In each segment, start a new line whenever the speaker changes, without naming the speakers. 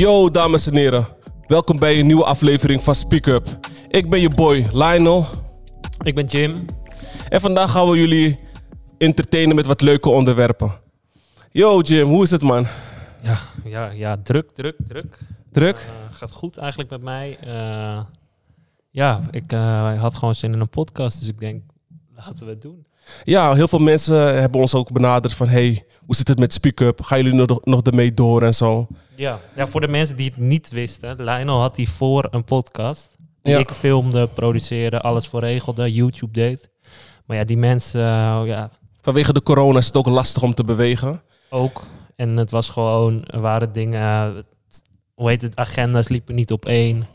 Yo, dames en heren. Welkom bij een nieuwe aflevering van Speak Up. Ik ben je boy Lionel.
Ik ben Jim.
En vandaag gaan we jullie entertainen met wat leuke onderwerpen. Yo Jim, hoe is het man?
Ja, ja, ja druk, druk, druk.
Druk?
Uh, gaat goed eigenlijk met mij. Uh, ja, ik uh, had gewoon zin in een podcast, dus ik denk, laten we het doen.
Ja, heel veel mensen hebben ons ook benaderd van... hey, hoe zit het met Speak Up? Gaan jullie nog, nog ermee door en zo?
Ja. ja, voor de mensen die het niet wisten... Lionel had voor een podcast. Die ja. ik filmde, produceerde, alles voor regelde, YouTube deed. Maar ja, die mensen... Uh, ja.
Vanwege de corona is het ook lastig om te bewegen.
Ook. En het was gewoon... Er waren dingen... Hoe heet het? Agendas liepen niet op één.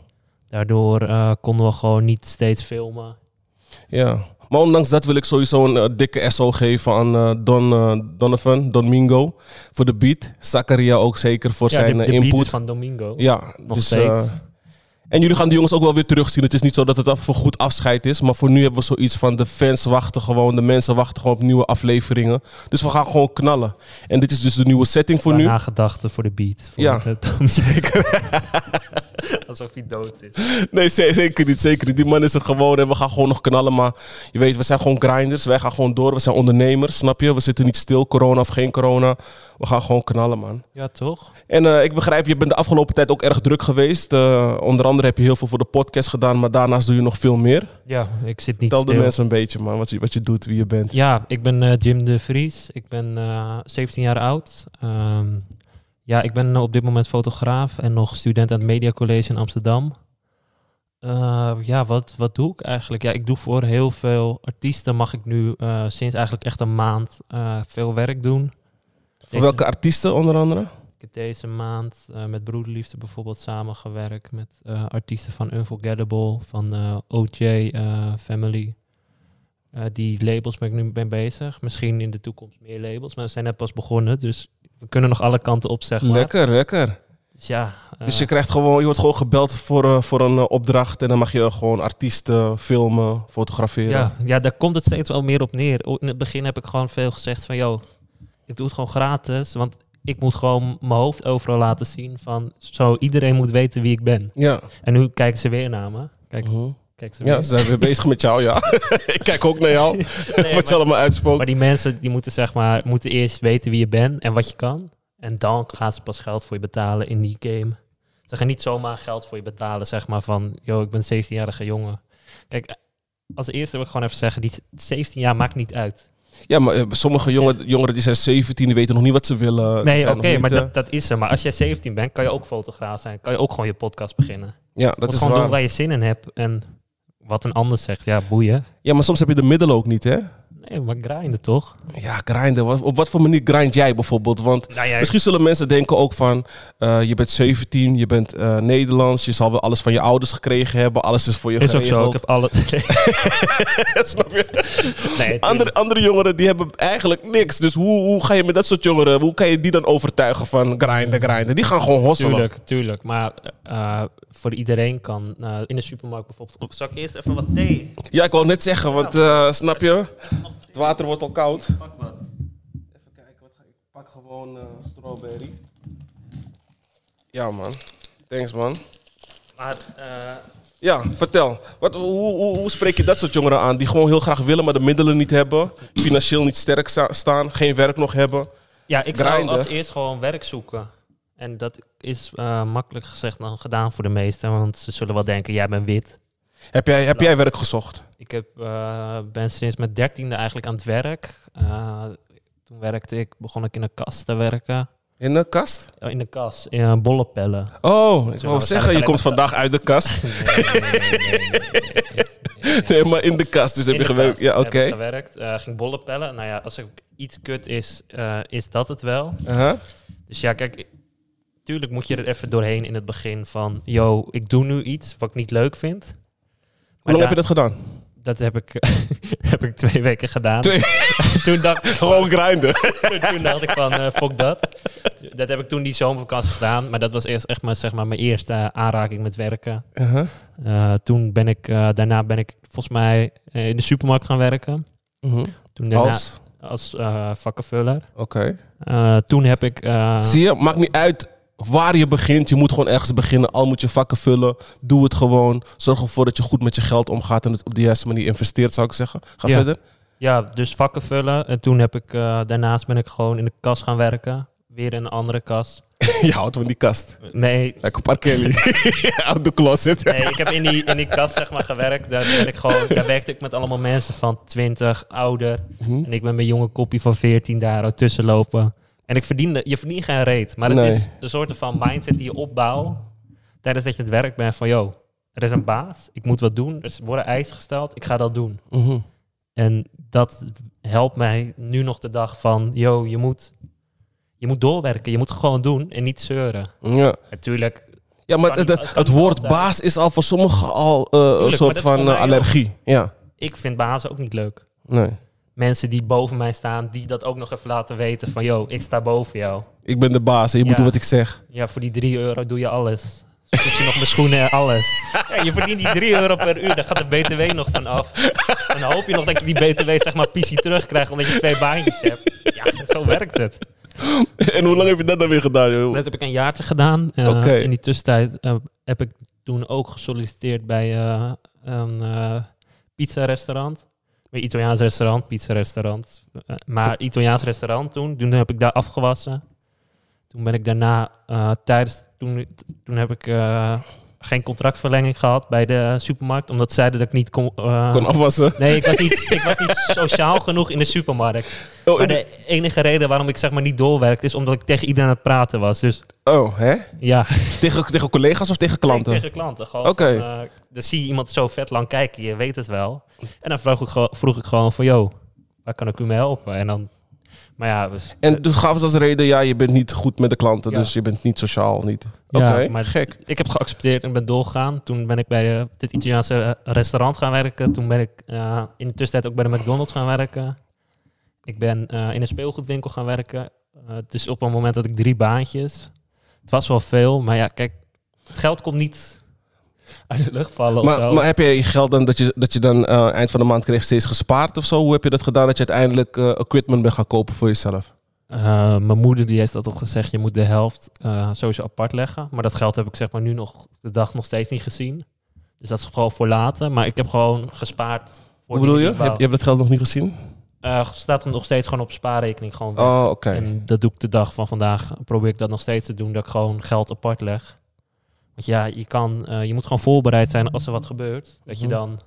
Daardoor uh, konden we gewoon niet steeds filmen.
Ja. Maar ondanks dat wil ik sowieso een uh, dikke SO geven aan uh, Don, uh, Donovan, Domingo, voor de beat. Zakaria ook zeker voor
ja,
zijn
de, de
input.
Beat van Domingo.
Ja,
nog
dus,
steeds.
en jullie gaan de jongens ook wel weer terugzien. Het is niet zo dat het voor goed afscheid is. Maar voor nu hebben we zoiets van de fans wachten gewoon. De mensen wachten gewoon op nieuwe afleveringen. Dus we gaan gewoon knallen. En dit is dus de nieuwe setting voor nu.
Nagedachte voor de beat. Voor
ja, zeker.
Alsof hij dood is.
Nee, zeker niet, zeker niet. Die man is er gewoon en we gaan gewoon nog knallen. Maar je weet, we zijn gewoon grinders. Wij gaan gewoon door. We zijn ondernemers, snap je? We zitten niet stil, corona of geen corona. We gaan gewoon knallen, man.
Ja, toch?
En uh, ik begrijp, je bent de afgelopen tijd ook erg druk geweest. Uh, onder andere heb je heel veel voor de podcast gedaan, maar daarnaast doe je nog veel meer.
Ja, ik zit niet
Tel
stil.
de mensen een beetje, man, wat je, wat je doet, wie je bent.
Ja, ik ben uh, Jim de Vries. Ik ben 17 jaar oud. Um, ja, ik ben op dit moment fotograaf en nog student aan het Media College in Amsterdam. Uh, ja, wat, wat doe ik eigenlijk? Ja, ik doe voor heel veel artiesten mag ik nu uh, sinds eigenlijk echt een maand uh, veel werk doen.
Voor deze, welke artiesten onder andere?
Ik heb deze maand met Broederliefde bijvoorbeeld samengewerkt met artiesten van Unforgettable, van OJ Family. die labels ben ik nu mee bezig. Misschien in de toekomst meer labels, maar we zijn net pas begonnen, dus we kunnen nog alle kanten op, zeg maar.
Lekker, lekker.
Dus ja.
Uh, dus je krijgt gewoon, je wordt gewoon gebeld voor, uh, voor een uh, opdracht en dan mag je gewoon artiesten filmen, fotograferen.
Ja, ja, daar komt het steeds wel meer op neer. In het begin heb ik gewoon veel gezegd van, joh, ik doe het gewoon gratis, want ik moet gewoon mijn hoofd overal laten zien van, zo iedereen moet weten wie ik ben.
Ja.
En nu kijken ze weer naar me. Kijk,
-huh.
Kijk ze.
Ja, ze zijn weer bezig met jou, ja. ik kijk ook naar jou, nee, wat je allemaal.
Maar die mensen, die moeten zeg maar, moeten eerst weten wie je bent en wat je kan. En dan gaan ze pas geld voor je betalen in die game. Ze gaan niet zomaar geld voor je betalen, zeg maar van, yo, ik ben een 17-jarige jongen. Kijk, als eerste wil ik gewoon even zeggen, die 17 jaar maakt niet uit.
Ja, maar uh, sommige jongeren, jongeren die zijn 17, die weten nog niet wat ze willen.
Nee, oké, okay, maar dat, dat is er. Maar als jij 17 bent, kan je ook fotograaf zijn. Kan je ook gewoon je podcast beginnen.
Ja, dat
Moet
is
gewoon
waar.
doen waar je zin in hebt. En wat een ander zegt, ja, boeien.
Ja, maar soms heb je de middelen ook niet, hè?
Nee, maar grinden toch?
Ja, grinden. Op wat voor manier grind jij bijvoorbeeld? Want
nou,
misschien zullen mensen denken ook van... Uh, je bent 17, je bent uh, Nederlands... je zal wel alles van je ouders gekregen hebben. Alles is voor je
is
geregeld.
ook zo, ik heb alles...
Snap je? Nee, andere, andere jongeren die hebben eigenlijk niks. Dus hoe, hoe ga je met dat soort jongeren... hoe kan je die dan overtuigen van grinden, grinden? Die gaan gewoon hosselen.
Tuurlijk, tuurlijk. Maar uh, voor iedereen kan... in de supermarkt bijvoorbeeld... Zal ik eerst even wat thee?
Ja, ik wou net zeggen, want uh, snap je... Het water wordt al koud.
Pak wat.
Even kijken, wat ga ik pak gewoon uh, strawberry. Ja man, thanks man.
Maar uh,
ja, vertel. Wat, hoe, hoe, hoe, spreek je dat soort jongeren aan die gewoon heel graag willen, maar de middelen niet hebben, financieel niet sterk sta staan, geen werk nog hebben?
Ja, ik zou Grinden. als eerst gewoon werk zoeken. En dat is uh, makkelijk gezegd dan gedaan voor de meesten, want ze zullen wel denken, jij bent wit.
Heb jij, heb jij werk gezocht?
Ik heb, uh, ben sinds mijn dertiende eigenlijk aan het werk. Uh, toen werkte ik, begon ik in een kast te werken.
In de kast?
In de kast, in een bollepellen.
Oh, ik wou zeggen, je komt vandaag uit de kast.
nee, nee, nee,
nee, maar in de kast, dus heb je gewerkt. Ja, oké.
Okay. gewerkt, uh, ging bollen pellen. Nou ja, als er iets kut is, uh, is dat het wel.
Uh -huh.
Dus ja, kijk, tuurlijk moet je er even doorheen in het begin van... Yo, ik doe nu iets wat ik niet leuk vind.
Hoe lang heb je dat gedaan?
Dat heb ik, heb ik twee weken gedaan.
Twee.
toen dacht ik
gewoon grinden.
toen dacht ik van uh, fuck dat. Dat heb ik toen die zomervakantie gedaan. Maar dat was eerst echt maar, zeg maar, mijn eerste uh, aanraking met werken.
Uh -huh.
uh, toen ben ik, eh, daarna ben ik volgens mij in de supermarkt gaan werken.
Uh -huh.
Toen daarna,
Als?
als vakkenvuller.
Oké.
Okay. toen heb ik...
Zie je, maakt niet uit waar je begint, je moet gewoon ergens beginnen. Al moet je vakken vullen, doe het gewoon. Zorg ervoor dat je goed met je geld omgaat en het op de juiste manier investeert, zou ik zeggen. Ga
Ja.
verder.
Ja, dus vakken vullen. En toen heb ik, eh, daarnaast ben ik gewoon in de kas gaan werken. Weer in een andere kas.
je houdt van die kast.
Nee,
Lekker paar Kelly. Out the closet.
nee ik heb in die, in die kas zeg maar gewerkt. Daar, ben ik gewoon, daar werkte ik met allemaal mensen van 20, ouder.
Mhm.
En ik ben mijn jonge koppie van 14 daar tussen lopen. En ik verdiende, je verdient geen reet. Maar het
Nee.
is een soort van mindset die je opbouwt tijdens dat je het werk bent van, yo, er is een baas, ik moet wat doen. Er worden eisen gesteld, ik ga dat doen.
Mhm.
En dat helpt mij nu nog de dag van, yo, je moet, je moet doorwerken. Je moet gewoon doen en niet zeuren.
Ja.
Natuurlijk,
Ja, maar het, het, woord
altijd.
baas is al voor sommigen al eh, een soort van eh, allergie. Ja,
ik vind bazen ook niet leuk.
nee.
Mensen die boven mij staan, die dat ook nog even laten weten van, yo, ik sta boven jou.
Ik ben de baas en je moet doen wat ik zeg.
Ja, voor die 3 euro doe je alles. Zoek je nog mijn schoenen en alles. Ja, je verdient die 3 euro per uur, daar gaat de BTW nog van af. En dan hoop je nog dat je die BTW zeg maar pissie terugkrijgt omdat je twee baantjes hebt. Ja, zo werkt het.
en hoe lang heb je dat dan weer gedaan, joh?
Dat heb ik een jaartje gedaan.
Oké.
In die tussentijd eh, heb ik toen ook gesolliciteerd bij eh, een eh pizza-restaurant. Italiaans restaurant, pizza-restaurant. Eh, maar Italiaans restaurant toen. Toen heb ik daar afgewassen. Toen ben ik daarna eh, tijdens... Toen, toen heb ik eh, geen contractverlenging gehad bij de supermarkt. Omdat ze zeiden dat ik niet kon...
Kon afwassen.
Nee, ik was, niet, ik was niet sociaal genoeg in de supermarkt.
Oh,
Maar de enige reden waarom ik zeg maar niet doorwerkte... is omdat ik tegen iedereen aan het praten was. Dus
oh hè?
ja,
Tegen, tegen collega's of tegen klanten?
Nee, tegen klanten.
Oké.
Dan zie je iemand zo vet lang kijken, je weet het wel. En dan vroeg ik, gewoon- vroeg ik gewoon van, yo, waar kan ik u mee helpen? En dan, maar ja, dus,
En toen gaven ze als reden, ja, je bent niet goed met de klanten,
Ja.
dus je bent niet sociaal, niet. Oké,
ja, maar
gek.
ik heb geaccepteerd en ben doorgegaan. Toen ben ik bij eh, dit Italiaanse eh, restaurant gaan werken. Toen ben ik eh, in de tussentijd ook bij de McDonald's gaan werken. Ik ben in een speelgoedwinkel gaan werken. Dus op een moment had ik drie baantjes. Het was wel veel, maar ja, kijk, het geld komt niet uit de lucht vallen of
Maar,
zo.
maar heb je je geld dan, dat je, dat je dan eh, eind van de maand kreeg, steeds gespaard of zo? Hoe heb je dat gedaan dat je uiteindelijk eh, equipment bent gaan kopen voor jezelf?
Eh, mijn moeder die heeft altijd gezegd, je moet de helft sowieso apart leggen. Maar dat geld heb ik zeg maar nu nog de dag nog steeds niet gezien. Dus dat is vooral voor later. Maar ik heb gewoon gespaard. Voor
Hoe bedoel je? Je, hebt- je hebt dat geld nog niet gezien?
Eh, staat er nog steeds gewoon op spaarrekening gewoon weg.
Oh, oké.
En dat doe ik de dag van vandaag. Probeer ik dat nog steeds te doen, dat ik gewoon geld apart leg. Want ja, je, kan, eh, je moet gewoon voorbereid zijn als er wat gebeurt. Dat je
Mhm.
dan,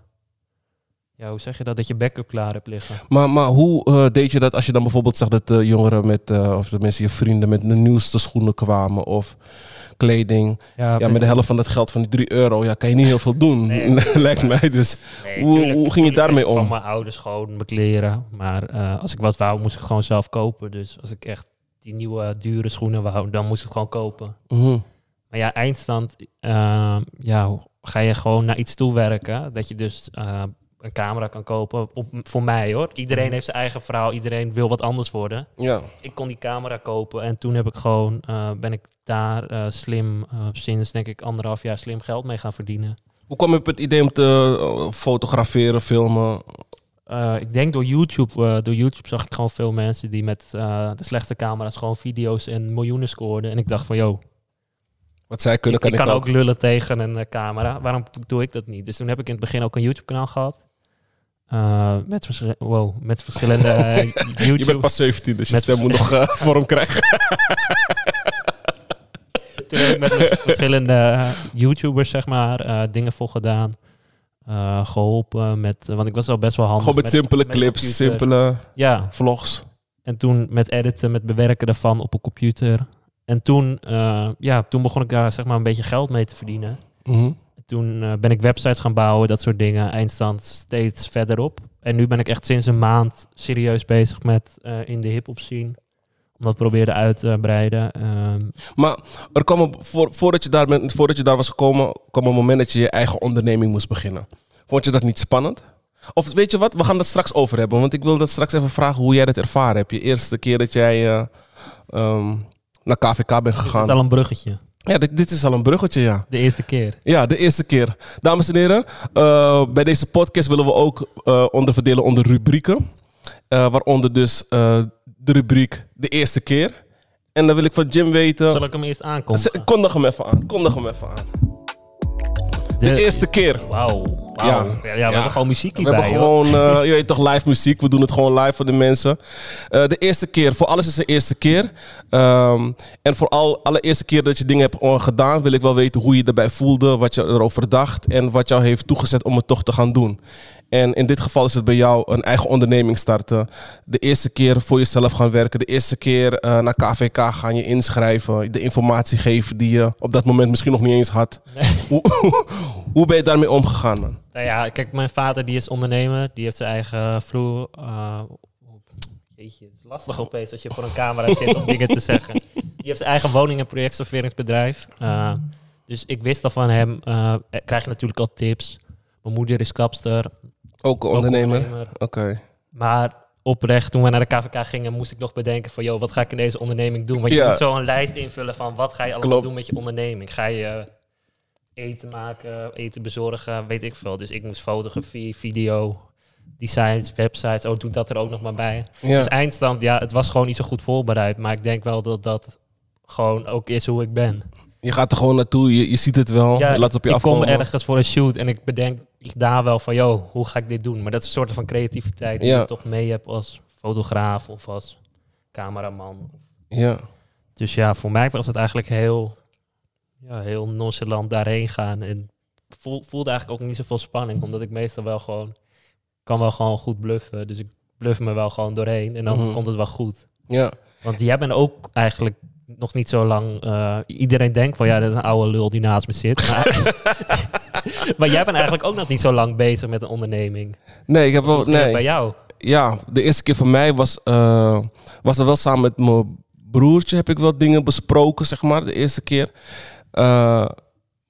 ja, hoe zeg je dat, dat je backup klaar hebt liggen.
Maar, maar hoe eh, deed je dat als je dan bijvoorbeeld zag dat de jongeren met, eh, of de mensen, je vrienden, met de nieuwste schoenen kwamen of kleding? Ja, met de helft van dat geld van die 3 euro, ja, kan je niet heel veel doen,
Nee.
lijkt mij. Dus
Nee,
Hoe-
tuurlijk-
hoe ging je daarmee om?
Van mijn ouders gewoon mijn kleren. Maar als ik wat wou, moest ik gewoon zelf kopen. Dus als ik echt die nieuwe dure schoenen wou, dan moest ik gewoon kopen.
mhm.
Maar ja, eindstand, eh, ja, ga je gewoon naar iets toe werken. Dat je dus eh, een camera kan kopen. Op, voor mij hoor. Iedereen
Mhm.
heeft zijn eigen verhaal. Iedereen wil wat anders worden.
ja.
Ik kon die camera kopen. En toen heb ik gewoon, eh, ben ik daar eh, slim, sinds denk ik anderhalf jaar slim geld mee gaan verdienen.
Hoe kwam je op het idee om te fotograferen, filmen?
Ik denk door YouTube, door YouTube zag ik gewoon veel mensen die met de slechte camera's gewoon video's en miljoenen scoorden. En ik dacht van, yo,
Wat zij kunnen,
ik,
kan
ik kan
ook.
ook lullen tegen een eh, camera. Waarom doe ik dat niet? Dus toen heb ik in het begin ook een YouTube kanaal gehad. Eh, met, verschil- wow, met verschillende eh,
Je
YouTube.
bent pas 17, dus je
Met
stem moet nog vorm krijgen.
Toen heb ik met vers- verschillende YouTubers, zeg maar, dingen voor gedaan. Eh, geholpen met, want ik was al best wel handig.
Gewoon met, simpele
met
clips,
computer.
simpele
Ja,
vlogs.
En toen met editen, met bewerken daarvan op een computer. En toen, eh, ja, toen begon ik daar zeg maar een beetje geld mee te verdienen.
Mhm.
Toen eh, ben ik websites gaan bouwen, dat soort dingen. Eindstand steeds verder op. En nu ben ik echt sinds een maand serieus bezig met eh, in de hip-hop scene. Om dat proberen uit te breiden. Ehm,
Maar er kwam een, voor, voordat, je daar bent, voordat je daar was gekomen, kwam een moment dat je je eigen onderneming moest beginnen. Vond je dat niet spannend? Of weet je wat, we gaan dat straks over hebben. Want ik wil dat straks even vragen hoe jij dat ervaren hebt. Je eerste keer dat jij eh, ehm, naar KVK
is het
gegaan.
al een bruggetje.
Ja, dit, dit is al een bruggetje, ja.
De eerste keer.
Ja, de eerste keer. Dames en heren, eh, bij deze podcast willen we ook eh, onderverdelen onder rubrieken. Eh, waaronder dus de rubriek de eerste keer. En dan wil ik van Jim weten...
Zal ik hem eerst aankondigen?
Kondig hem even aan. Kondig hem even aan. De, eerste keer.
Wauw.
Ja.
We hebben gewoon muziek
We
hierbij.
hebben
hoor.
gewoon, eh, je weet toch, live muziek. We doen het gewoon live voor de mensen. Eh, de eerste keer, voor alles is een eerste keer. Ehm, en voor al, alle eerste keer dat je dingen hebt gedaan, wil ik wel weten hoe je erbij voelde, wat je erover dacht en wat jou heeft toegezet om het toch te gaan doen. En in dit geval is het bij jou een eigen onderneming starten. De eerste keer voor jezelf gaan werken. De eerste keer eh, naar KVK gaan je inschrijven. De informatie geven die je op dat moment misschien nog niet eens had. Hoe, hoe ben je daarmee omgegaan, man?
Nou ja, kijk, mijn vader die is ondernemer. Die heeft zijn eigen vloer. jeetje, het is lastig opeens als je voor een camera zit om dingen te zeggen. Die heeft zijn eigen woning- en projectserveringsbedrijf. Eh, dus ik wist al van hem, krijg je natuurlijk al tips. Mijn moeder is kapster.
Ook ondernemer? Oké.
Maar oprecht, toen we naar de KVK gingen, moest ik nog bedenken van... joh, wat ga ik in deze onderneming doen? Want je
Ja.
moet zo een lijst invullen van wat ga je allemaal
Klopt.
doen met je onderneming. Ga je eten maken, eten bezorgen, weet ik veel. Dus ik moest fotografie, video, designs, websites, oh, doe dat er ook nog maar bij.
Ja.
Dus eindstand, ja, het was gewoon niet zo goed voorbereid. Maar ik denk wel dat dat gewoon ook is hoe ik ben.
Je gaat er gewoon naartoe, je, je ziet het wel,
Ja,
je laat het op je
ik
afkomen.
kom ergens voor een shoot en ik bedenk ik daar wel van, joh, hoe ga ik dit doen? Maar dat is een soort van creativiteit die
Ja.
je toch mee hebt als fotograaf of als cameraman.
Ja.
Dus ja, voor mij was het eigenlijk heel, ja, heel nonchalant daarheen gaan. En voel, voelde eigenlijk ook niet zoveel spanning, omdat ik meestal wel gewoon, kan wel gewoon goed bluffen. Dus ik bluff me wel gewoon doorheen en dan
Mhm.
komt het wel goed.
Ja.
Want jij bent ook eigenlijk nog niet zo lang. eh, iedereen denkt van ja, dat is een oude lul die naast me zit. Maar, maar jij bent eigenlijk ook nog niet zo lang bezig met een onderneming.
Nee, ik heb wel.
Het bij
Nee.
jou?
Ja, de eerste keer voor mij was, eh, was er wel samen met mijn broertje heb ik wel dingen besproken, zeg maar, de eerste keer. Eh,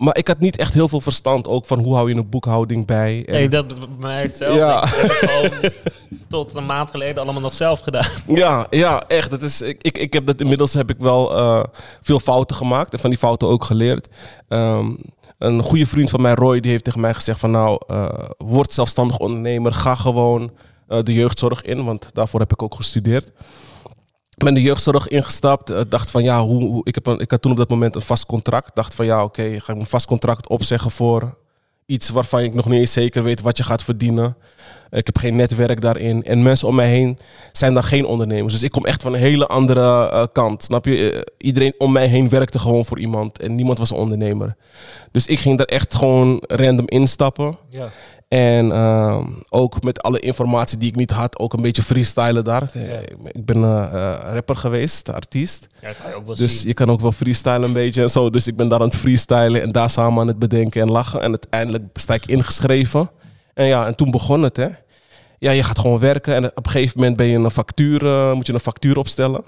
maar ik had niet echt heel veel verstand ook van hoe hou je een boekhouding bij. En-
Nee, dat mij hetzelfde.
Ja.
Ik heb het gewoon tot een maand geleden allemaal nog zelf gedaan.
Ja, ja, echt. Dat is, ik, ik, ik heb dat inmiddels heb ik wel eh, veel fouten gemaakt en van die fouten ook geleerd. Ehm, een goede vriend van mij, Roy, die heeft tegen mij gezegd van nou, eh, word zelfstandig ondernemer, ga gewoon eh, de jeugdzorg in, want daarvoor heb ik ook gestudeerd. Ben de jeugdzorg ingestapt, eh, dacht van ja, hoe, ik, heb ik had toen op dat moment een vast contract. Dacht van ja, oké, ga ik mijn vast contract opzeggen voor iets waarvan ik nog niet eens zeker weet wat je gaat verdienen. Ik heb geen netwerk daarin. En mensen om mij heen zijn dan geen ondernemers. Dus ik kom echt van een hele andere eh, kant. Snap je? Eh, iedereen om mij heen werkte gewoon voor iemand. En niemand was een ondernemer. Dus ik ging daar echt gewoon random instappen.
Ja.
En ehm, ook met alle informatie die ik niet had, ook een beetje freestylen daar. Eh, Ik ben eh, eh, rapper geweest, artiest.
ja, dat kan je ook wel
Dus
zien.
je kan ook wel freestylen een beetje en zo. Dus ik ben daar aan het freestylen en daar samen aan het bedenken en lachen. En uiteindelijk sta ik ingeschreven. En ja, en toen begon het hè. Ja, je gaat gewoon werken en op een gegeven moment ben je een factuur, moet je een factuur opstellen.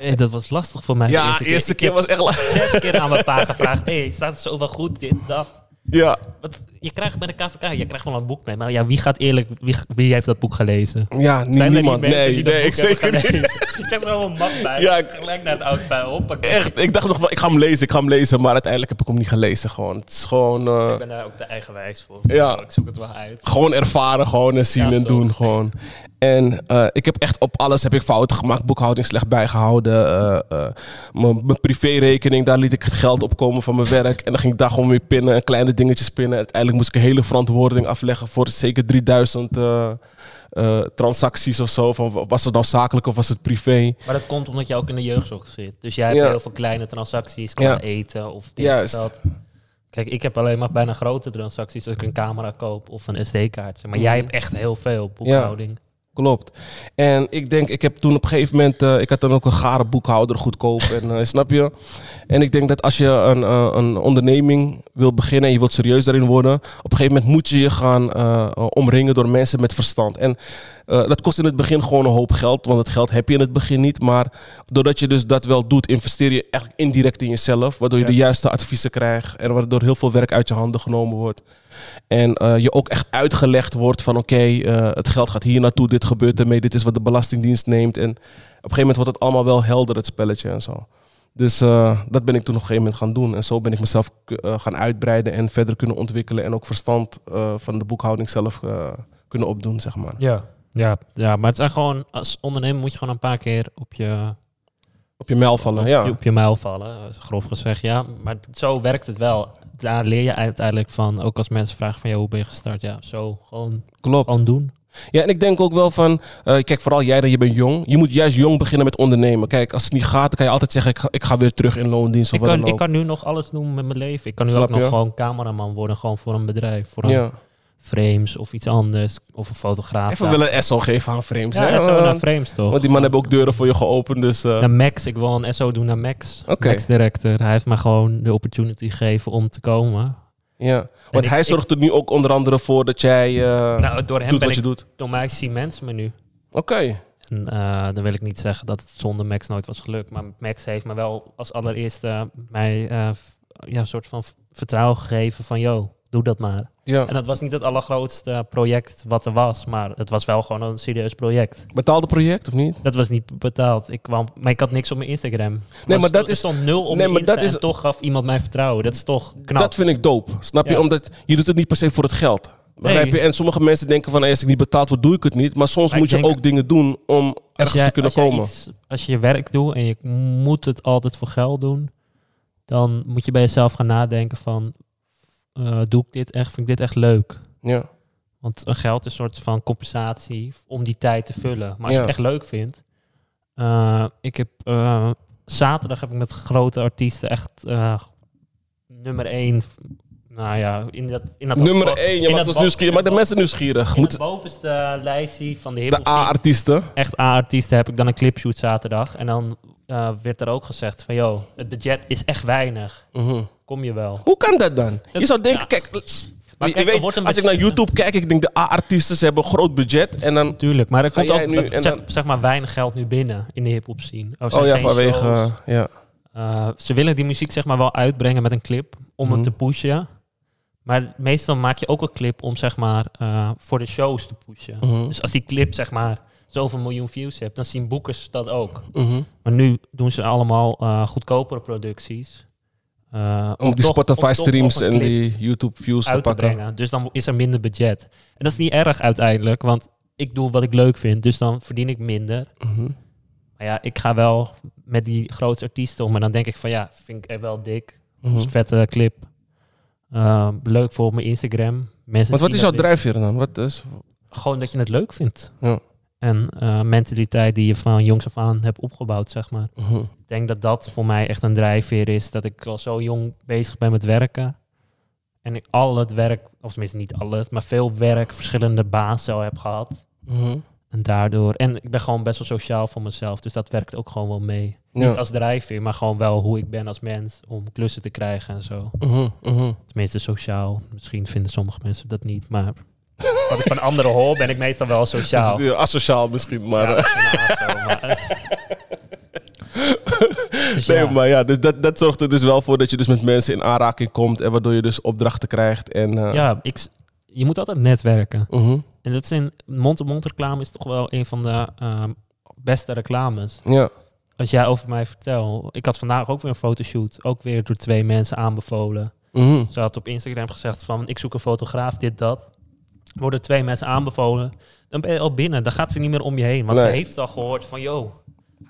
Eh, dat was lastig voor mij.
Ja, de eerste
Ik
keer was echt la-
Zes keer aan mijn pa gevraagd, hey, staat het zo wel goed, dit, dat.
Ja,
Wat, je krijgt bij de KVK, je krijgt wel een boek mee. Maar ja, wie gaat eerlijk, wie, wie heeft dat boek gelezen?
ja niemand. Nee,
die
nee, ik zeker niet.
Ik heb er wel een map bij.
Ja, ik-
gelijk naar het oudspel op. Ik
Echt, ik dacht nog wel, ik ga hem lezen, ik ga hem lezen. Maar uiteindelijk heb ik hem niet gelezen gewoon. Het is gewoon... eh,
ben daar ook de eigenwijs voor.
Ja.
Ik zoek het wel uit.
Gewoon ervaren, gewoon en zien
Ja,
en doen gewoon. En eh, ik heb echt op alles heb ik fouten gemaakt. Boekhouding slecht bijgehouden. eh, eh, mijn privérekening, daar liet ik het geld op komen van mijn werk. En dan ging ik daar gewoon weer pinnen en kleine dingetjes pinnen. Uiteindelijk moest ik een hele verantwoording afleggen voor zeker 3000 eh, eh, transacties of zo. Van, was het nou zakelijk of was het privé?
Maar dat komt omdat je ook in de jeugdzorg zit. Dus jij hebt
Ja.
heel veel kleine transacties
Ja.
eten of dit
Juist.
dat. Kijk, ik heb alleen maar bijna grote transacties als ik een camera koop of een SD-kaartje. Maar jij
Mhm.
hebt echt heel veel boekhouding.
Klopt. En ik denk, ik heb toen op een gegeven moment, eh, ik had dan ook een gare boekhouder goedkoop. En, eh, snap je? En ik denk dat als je een, eh, een onderneming wil beginnen en je wilt serieus daarin worden, op een gegeven moment moet je je gaan omringen door mensen met verstand. En dat kost in het begin gewoon een hoop geld, want het geld heb je in het begin niet. Maar doordat je dus dat wel doet, investeer je eigenlijk indirect in jezelf, waardoor je de juiste adviezen krijgt en waardoor heel veel werk uit je handen genomen wordt. En eh, je ook echt uitgelegd wordt van oké, eh, het geld gaat hier naartoe, dit gebeurt ermee, dit is wat de Belastingdienst neemt. En op een gegeven moment wordt het allemaal wel helder, het spelletje en zo. Dus eh, dat ben ik toen op een gegeven moment gaan doen. En zo ben ik mezelf gaan uitbreiden en verder kunnen ontwikkelen. En ook verstand van de boekhouding zelf kunnen opdoen, zeg maar.
Ja. Ja, ja, maar het zijn gewoon, als ondernemer moet je gewoon een paar keer op je,
Op je mijl vallen,
op,
ja.
je, op je muil vallen, grof gezegd. Ja, maar zo werkt het wel. Daar leer je uiteindelijk van, ook als mensen vragen van, ja, hoe ben je gestart? Ja, zo gewoon,
Klopt.
gewoon doen.
Ja, en ik denk ook wel van, eh, kijk, vooral jij dat je bent jong. Je moet juist jong beginnen met ondernemen. Kijk, als het niet gaat, dan kan je altijd zeggen, ik ga, ik ga weer terug in loondienst of
Ik
wat
kan, ik kan nu nog alles doen met mijn leven. Ik kan nu
Snap
ook nog gewoon cameraman worden, gewoon voor een bedrijf. Voor een
ja.
Frames of iets anders. Of een fotograaf.
Even
Ja.
willen een SO geven aan frames,
Ja,
hè?
SO
Eh,
naar frames toch?
Want die man hebben ook deuren voor je geopend, dus... eh,
Naar Max, ik wil een SO doen naar Max. Max Director. Hij heeft mij gewoon de opportunity gegeven om te komen.
ja. Want hij
ik-
zorgt er nu ook onder andere voor dat jij eh,
Nou, door hem
doet
ben
wat je
ik,
doet.
door mij zien mensen me nu.
Oké.
En eh, dan wil ik niet zeggen dat het zonder Max nooit was gelukt. Maar Max heeft me wel als allereerste mij eh, ja, een soort van vertrouwen gegeven van... Yo, doe dat maar.
Ja.
En dat was niet het allergrootste project wat er was. Maar het was wel gewoon een serieus project.
Betaalde project of niet?
Dat was niet betaald. Ik kwam, maar ik had niks op mijn Instagram.
Nee, maar dat is-
stond nul op
nee,
mijn
maar
Insta
dat is-
en toch gaf iemand mij vertrouwen. Dat is toch knap.
Dat vind ik dope. Snap je?
Ja.
Omdat je doet het niet per se voor het geld. Begrijp je?
Nee.
En sommige mensen denken van, als ik niet betaald word, doe ik het niet. Maar soms
Maar
moet je ook dingen doen om ergens
jij,
te kunnen
als,
komen.
iets- als je je werk doet en je moet het altijd voor geld doen, dan moet je bij jezelf gaan nadenken van, eh, doe ik dit echt, vind ik dit echt leuk?
Ja.
Want een geld is een soort van compensatie om die tijd te vullen. Maar als
Ja.
je het echt leuk vindt, eh, ik heb eh, zaterdag heb ik met grote artiesten echt nummer één. Nou ja, in dat, in dat
Nummer
bo-
1, je
in
maakt
dat
ons nieuwsgierig. Maak de
in
mensen nieuwsgierig.
het
Moet
bovenste lijstje van de
de
hip
A-artiesten.
echt A-artiesten heb ik dan een clipshoot zaterdag. En dan eh, werd er ook gezegd van, joh, het budget is echt weinig.
Mhm.
Kom je wel.
Hoe kan dat dan?
Dat-
je zou denken,
ja.
kijk,
Maar
je
kijk,
weet, als ik naar YouTube kijk, ik denk de A-artiesten, ze hebben een groot budget. En dan,
Tuurlijk, maar er komt ook
nu
zeg,
dan-
zeg maar weinig geld nu binnen in de hip-hop scene. Zijn
oh ja, vanwege, eh, ja.
Uh, ze willen die muziek zeg maar wel uitbrengen met een clip om
Mhm.
het te pushen. Maar meestal maak je ook een clip om zeg maar eh, voor de shows te pushen.
Mhm.
Dus als die clip zeg maar zoveel miljoen views heeft, dan zien boekers dat ook.
Mhm.
Maar nu doen ze allemaal eh, goedkopere producties. eh,
Om die
toch-
Spotify
om toch
streams
nog een
en die YouTube views te pakken.
brengen. Dus dan is er minder budget. En dat is niet erg uiteindelijk, want ik doe wat ik leuk vind, dus dan verdien ik minder.
Mhm.
Maar ja, ik ga wel met die grote artiesten om. En dan denk ik van ja, vind ik er wel dik. Een vette clip. Ehm, leuk voor op mijn Instagram. Mensen
Want wat is jouw drijfveer dan? Wat is,
Gewoon dat je het leuk vindt.
Ja.
En eh, mentaliteit die je van jongs af aan hebt opgebouwd, zeg maar.
Mhm.
Ik denk dat dat voor mij echt een drijfveer is. Dat ik al zo jong bezig ben met werken. En ik al het werk, of tenminste niet al het, maar veel werk, verschillende bazen al heb gehad.
Mhm.
En daardoor, en ik ben gewoon best wel sociaal voor mezelf, dus dat werkt ook gewoon wel mee.
Ja.
Niet als drijfveer, maar gewoon wel hoe ik ben als mens om klussen te krijgen en zo.
Mhm.
Tenminste sociaal. Misschien vinden sommige mensen dat niet, maar wat ik van anderen hoor, ben ik meestal wel sociaal.
Asociaal misschien, maar...
Ja,
eh,
maar- Dus
Nee,
ja.
maar ja, dus dat, dat zorgt er dus wel voor dat je dus met mensen in aanraking komt en waardoor je dus opdrachten krijgt. En, eh,
ja, ik, je moet altijd netwerken.
mhm.
En dat is in mond-to-mond reclame is toch wel een van de ehm, beste reclames.
ja.
Als jij over mij vertelt. Ik had vandaag ook weer een fotoshoot. Ook weer door twee mensen aanbevolen.
Mhm.
Ze had op Instagram gezegd van ik zoek een fotograaf, dit, dat. Worden twee mensen aanbevolen. Dan ben je al binnen. Dan gaat ze niet meer om je heen. Want
Nee.
ze heeft al gehoord van yo,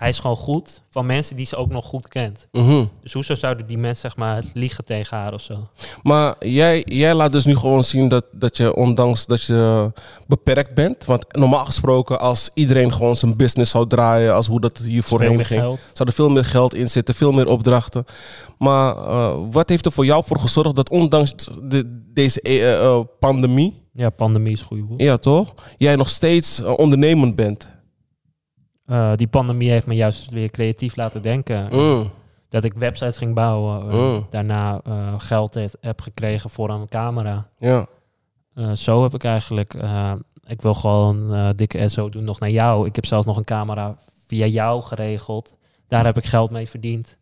hij is gewoon goed. Van mensen die ze ook nog goed kent.
Mhm.
Dus hoezo zouden die mensen zeg maar liegen tegen haar of zo?
Maar jij, jij laat dus nu gewoon zien dat, dat je, ondanks dat je beperkt bent. Want normaal gesproken, als iedereen gewoon zijn business zou draaien, als hoe dat hier voorheen ging,
geld.
zou er veel meer geld in zitten, veel meer opdrachten. Maar eh, wat heeft er voor jou voor gezorgd dat ondanks de, deze eh, eh, pandemie,
Ja, pandemie is een goede woord.
ja toch, jij nog steeds ondernemend bent?
Eh, die pandemie heeft me juist weer creatief laten denken.
Mm.
Dat ik websites ging bouwen. eh,
Mm.
Daarna eh, geld he- heb gekregen voor een camera.
Ja.
Zo heb ik eigenlijk... ik wil gewoon dikke SO doen nog naar jou. Ik heb zelfs nog een camera via jou geregeld. Daar heb ik geld mee verdiend.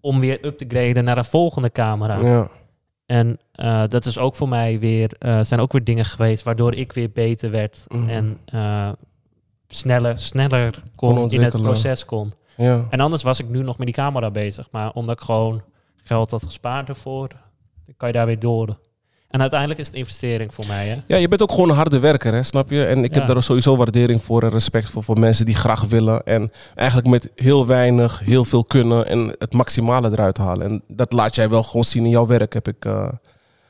Om weer up te graden naar een volgende camera.
ja.
En dat is ook voor mij weer... eh, zijn ook weer dingen geweest waardoor ik weer beter werd.
Mhm.
En sneller, sneller
Kon
in het proces kon.
ja.
En anders was ik nu nog met die camera bezig. Maar omdat ik gewoon geld had gespaard ervoor, kan je daar weer door. En uiteindelijk is het investering voor mij. Hè?
Ja, je bent ook gewoon een harde werker, hè, snap je? En ik heb daar sowieso waardering voor en respect voor, voor mensen die graag willen. En eigenlijk met heel weinig heel veel kunnen en het maximale eruit halen. En dat laat jij wel gewoon zien in jouw werk, heb ik... eh,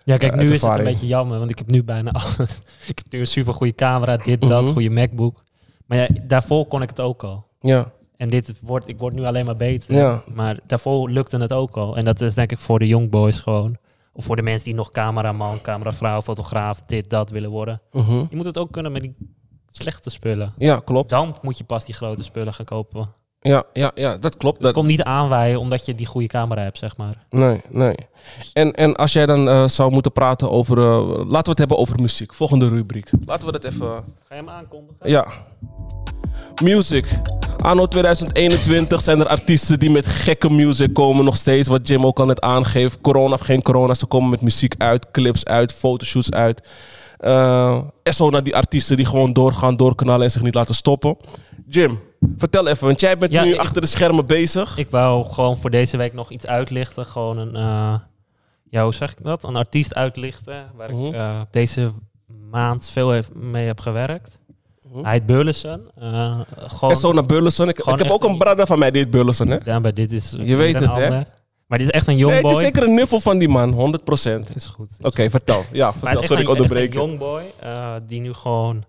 Ja, kijk,
uit
nu is het een beetje jammer, want ik heb nu bijna alles. ik heb nu een super goede camera, dit, dat,
Mhm.
goede MacBook. Maar ja, daarvoor kon ik het ook al.
ja,
En dit wordt, ik word nu alleen maar beter.
Ja.
Maar daarvoor lukte het ook al. En dat is denk ik voor de young boys gewoon. Of voor de mensen die nog cameraman, cameravrouw, fotograaf, dit, dat willen worden.
mhm.
Je moet het ook kunnen met die slechte spullen.
ja, klopt.
Dan moet je pas die grote spullen gaan kopen.
Ja, ja, ja, dat klopt. Dat,
komt niet aanwaaien omdat je die goede camera hebt, zeg maar.
Nee, nee. En, en als jij dan eh, zou moeten praten over... eh, laten we het hebben over muziek. Volgende rubriek. Laten we dat even...
Ga je hem aankondigen?
Ja. Music. Anno 2021 zijn er artiesten die met gekke music komen. Nog steeds, wat Jim ook al net aangeeft. Corona of geen corona, ze komen met muziek uit, clips uit, fotoshoots uit. Eh en zo naar die artiesten die gewoon doorgaan, doorknallen en zich niet laten stoppen. Jim, vertel even, want jij bent
Ja,
nu
ik-
achter de schermen bezig.
Ik wou gewoon voor deze week nog iets uitlichten. Gewoon een, ja, hoe zeg ik dat? Een artiest uitlichten. Waar
Mhm.
ik eh, deze maand veel mee heb gewerkt.
Mhm.
Hij heet Burleson. Eh, gewoon,
En zo naar Burleson. Ik, heb ook een brother van mij, die heet Burleson, hè?
Ja, maar dit is
Je weet het, hè?
Maar dit is echt een
Nee,
young
het is zeker een nuffel van die man, 100%.
Is goed.
Oké, vertel. Ja, vertel. Sorry, ik onderbreek.
Een young boy eh, die nu gewoon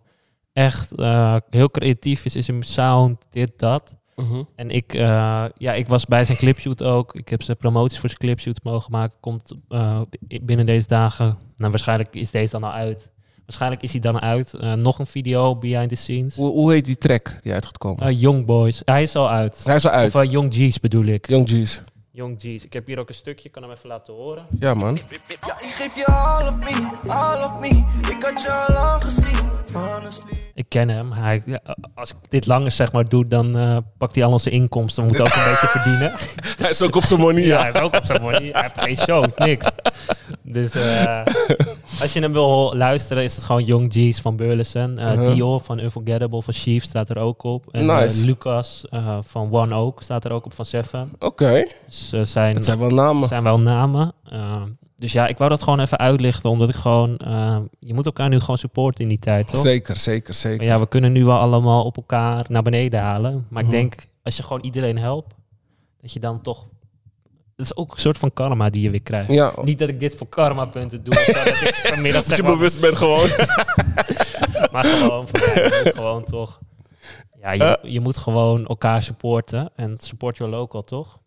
echt eh, heel creatief is in zijn sound, dit, dat.
Mhm.
En ik, eh, ja, ik was bij zijn clipshoot ook. Ik heb zijn promoties voor zijn clipshoot mogen maken. Komt eh, binnen deze dagen. Nou, waarschijnlijk is deze dan al uit. Waarschijnlijk is hij dan uit. Nog een video behind the scenes.
Hoe, hoe heet die track die uitgekomen?
Young Boys. Hij is al uit.
Hij is al uit.
Of eh, Young G's bedoel ik.
Young G's.
Young G's. Ik heb hier ook een stukje. Ik kan hem even laten horen.
Ja, man.
Ja, ik geef je all of me, all of me. Ik had je al lang gezien, honestly.
Ik ken hem. Hij, ja, als ik dit langer zeg maar doe, dan eh, pakt hij al onze inkomsten. We moeten ook een beetje verdienen.
Hij is ook op zijn money,
Ja,
ja.
hij is ook op zijn money. Hij heeft geen shows, niks. Dus eh, als je hem wil luisteren, is het gewoon Young G's van Burleson. Eh
Uh-huh.
Dio van Unforgettable van Chief staat er ook op. En
Nice.
eh, Lucas eh, van One Oak staat er ook op van Seven.
Oké.
Dus eh, zijn,
Dat zijn wel namen.
zijn wel namen. Dus ja, ik wou dat gewoon even uitlichten, omdat ik gewoon... je moet elkaar nu gewoon supporten in die tijd, toch?
Zeker, zeker,
Maar
zeker.
ja, we kunnen nu wel allemaal op elkaar naar beneden halen. Maar
Mhm.
ik denk, als je gewoon iedereen helpt, dat je dan toch... Het is ook een soort van karma die je weer krijgt.
Ja,
Niet dat ik dit voor karma punten doe. zo, dat ik vanmiddag
dat je
maar,
bewust bent gewoon.
maar gewoon, voor mij, gewoon toch... Ja, je,
Eh.
je moet gewoon elkaar supporten. En support your local, toch?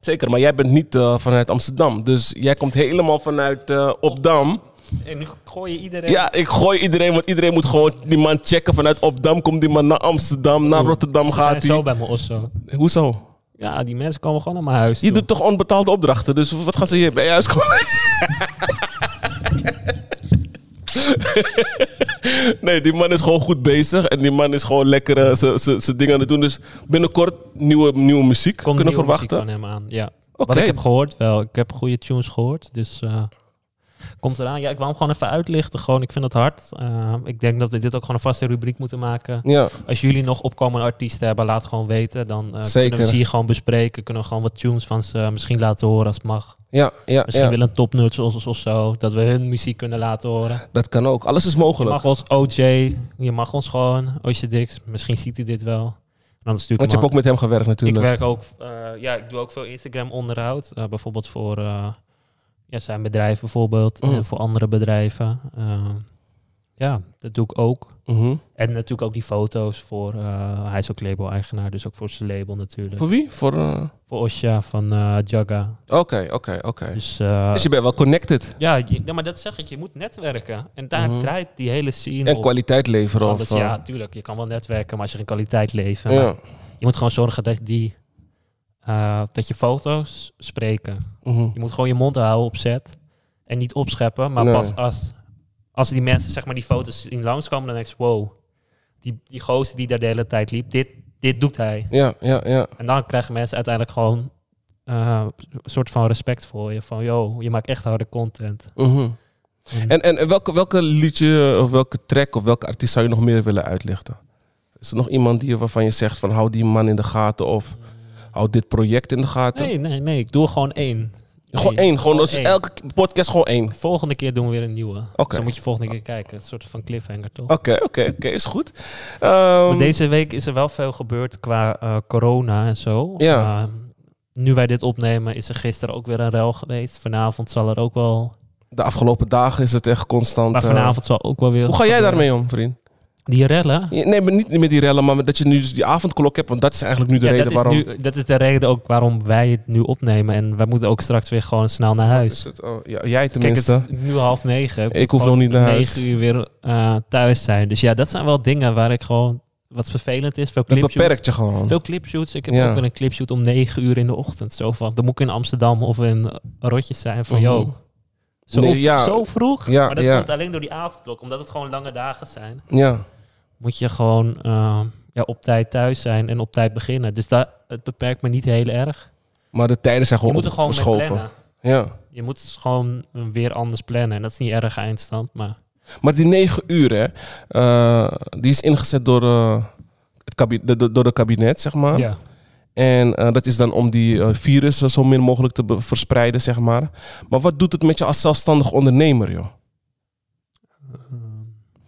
Zeker, maar jij bent niet eh, vanuit Amsterdam. Dus jij komt helemaal vanuit eh Opdam.
En nu gooi je iedereen...
Ja, ik gooi iedereen, want iedereen moet gewoon die man checken. Vanuit Opdam komt die man naar Amsterdam, naar
Oeh,
Rotterdam gaat
zo
hij.
bij me Osso.
Hoezo?
Ja, die mensen komen gewoon naar mijn huis
Je
toe.
doet toch onbetaalde opdrachten, dus wat gaan ze hier bij je huis komen? nee, die man is gewoon goed bezig en die man is gewoon lekker eh, zijn- dingen aan het doen. Dus binnenkort nieuwe, nieuwe muziek
Komt
kunnen
nieuwe muziek
verwachten.
van hem aan, ja.
Oké.
Wat ik heb gehoord wel. Ik heb goede tunes gehoord. Dus eh, komt eraan. Ja, ik wou hem gewoon even uitlichten. Gewoon, ik vind het hard. Eh, ik denk dat we dit ook gewoon een vaste rubriek moeten maken.
Ja,
Als jullie nog opkomende artiesten hebben, laat gewoon weten. Dan eh, kunnen we ze hier gewoon bespreken. Kunnen we gewoon wat tunes van ze eh, misschien laten horen als het mag.
ja, ja,
Misschien
ja.
willen een topnuts of, of zo. Dat we hun muziek kunnen laten horen.
dat kan ook. Alles is
Je
mogelijk.
mag ons OJ. Je mag ons gewoon. Osje Dix. Misschien ziet hij dit wel.
Want je hebt ook met hem gewerkt
ik
natuurlijk.
werk ook, ja, ik doe ook veel Instagram onderhoud. Bijvoorbeeld voor ja, zijn bedrijf bijvoorbeeld.
Mm.
En voor andere bedrijven. Eh, ja, dat doe ik ook.
Mhm.
En natuurlijk ook die foto's voor, eh, hij is ook label-eigenaar, dus ook voor zijn label natuurlijk.
Voor wie? Voor... eh,
Voor Osha van eh Jaga.
Oké, oké, oké.
Dus, eh,
Dus je bent wel connected.
ja, je- ja, maar dat zeg ik, je moet netwerken. En daar
Mhm.
draait die hele scene
En
op.
kwaliteit leveren. Of,
Anders,
eh,
ja, tuurlijk, je kan wel netwerken, maar als je geen kwaliteit levert,
ja.
je moet gewoon zorgen dat die, eh, dat je foto's spreken.
Mhm.
Je moet gewoon je mond houden op set. En niet opscheppen. Maar
Nee.
pas als, als die mensen zeg maar die foto's in langskomen, dan denk je, wow. Die, die gozer die daar de hele tijd liep, dit, dit doet hij.
Ja, ja, ja.
En dan krijgen mensen uiteindelijk gewoon eh, een soort van respect voor je. Van, yo, je maakt echt harde content.
Mhm. En, en, en welke, welke liedje of welke track of welke artiest zou je nog meer willen uitlichten? Is er nog iemand die, waarvan je zegt van hou die man in de gaten of hou dit project in de gaten?
Nee, nee, nee. Ik doe er gewoon één.
Gewoon één. Gewoon, dus
één.
elke podcast gewoon één.
Volgende keer doen we weer een nieuwe.
Oké.
Dus dan moet je volgende keer kijken. Een soort van cliffhanger, toch?
Oké, oké, oké. Is goed. Ehm,
deze week is er wel veel gebeurd qua eh, corona en zo.
Ja.
Eh, nu wij dit opnemen, is er gisteren ook weer een rel geweest. Vanavond zal er ook wel.
De afgelopen dagen is het echt constant.
Maar
eh,
vanavond zal ook wel weer.
hoe ga jij daarmee om, vriend?
Die rellen?
Nee, maar niet met die rellen, maar dat je nu dus die avondklok hebt. Want dat is eigenlijk nu de
Ja,
reden
dat, is
waarom.
nu, dat is de reden ook waarom wij het nu opnemen. En wij moeten ook straks weer gewoon snel naar
Is
huis.
het, oh, ja, jij
Kijk,
tenminste.
het is nu half negen.
Ik hoef nog niet naar huis.
negen uur weer eh, thuis zijn. Dus ja, dat zijn wel dingen waar ik gewoon... Wat vervelend is. Veel
dat
clipshoots.
beperkt je gewoon.
Veel clipshoots. Ik heb
Ja.
ook weer een clipshoot om 9 uur in de ochtend. Zo van, dan moet ik in Amsterdam of in Rotjes zijn. Van,
Mhm.
yo, zo,
Nee, ja.
zo vroeg.
Ja,
maar dat
ja.
komt alleen door die avondklok. Omdat het gewoon lange dagen zijn.
Ja.
Moet je gewoon eh, ja, op tijd thuis zijn en op tijd beginnen. Dus dat, het beperkt me niet heel erg.
Maar de tijden zijn
Je
gewoon,
moet er gewoon
verschoven.
plannen.
Ja.
Je moet het gewoon eh, weer anders plannen. En dat is niet erg eindstand, maar...
Maar die negen uur, hè, eh, die is ingezet door, eh, het kabi- de, de- door de kabinet, zeg maar.
Ja.
En eh, dat is dan om die eh, virus eh, zo min mogelijk te verspreiden, zeg maar. Maar wat doet het met je als zelfstandig ondernemer, joh?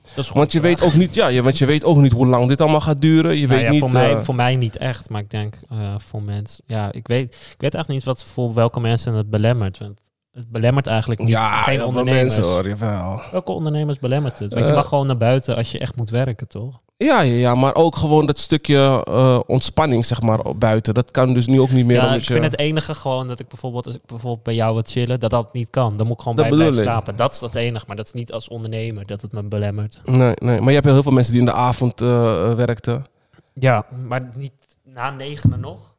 Dat is gewoon
Want je weet ook niet, ja, je, want je weet ook niet hoe lang dit allemaal gaat duren. Je
Nou
weet
ja,
niet.
voor, mij, voor mij niet echt, maar ik denk voor mensen. Ja, ik weet, ik weet echt niet wat voor welke mensen het belemmert. Want het belemmert eigenlijk niet.
ja,
geen ondernemers.
mensen hoor, jawel.
Welke ondernemers belemmert het? Want je mag gewoon naar buiten als je echt moet werken, toch?
Ja, ja, ja, maar ook gewoon dat stukje eh, ontspanning, zeg maar, buiten. Dat kan dus nu ook niet meer.
Ja, ik
je-
vind het enige gewoon dat ik bijvoorbeeld, als ik bijvoorbeeld bij jou wat chillen, dat dat niet kan. Dan moet ik gewoon
Dat
bij blijven slapen. Dat is het enige, maar dat is niet als ondernemer dat het me belemmert.
Nee, nee, maar je hebt heel veel mensen die in de avond eh, eh, werkten.
Ja, maar niet na negenen nog.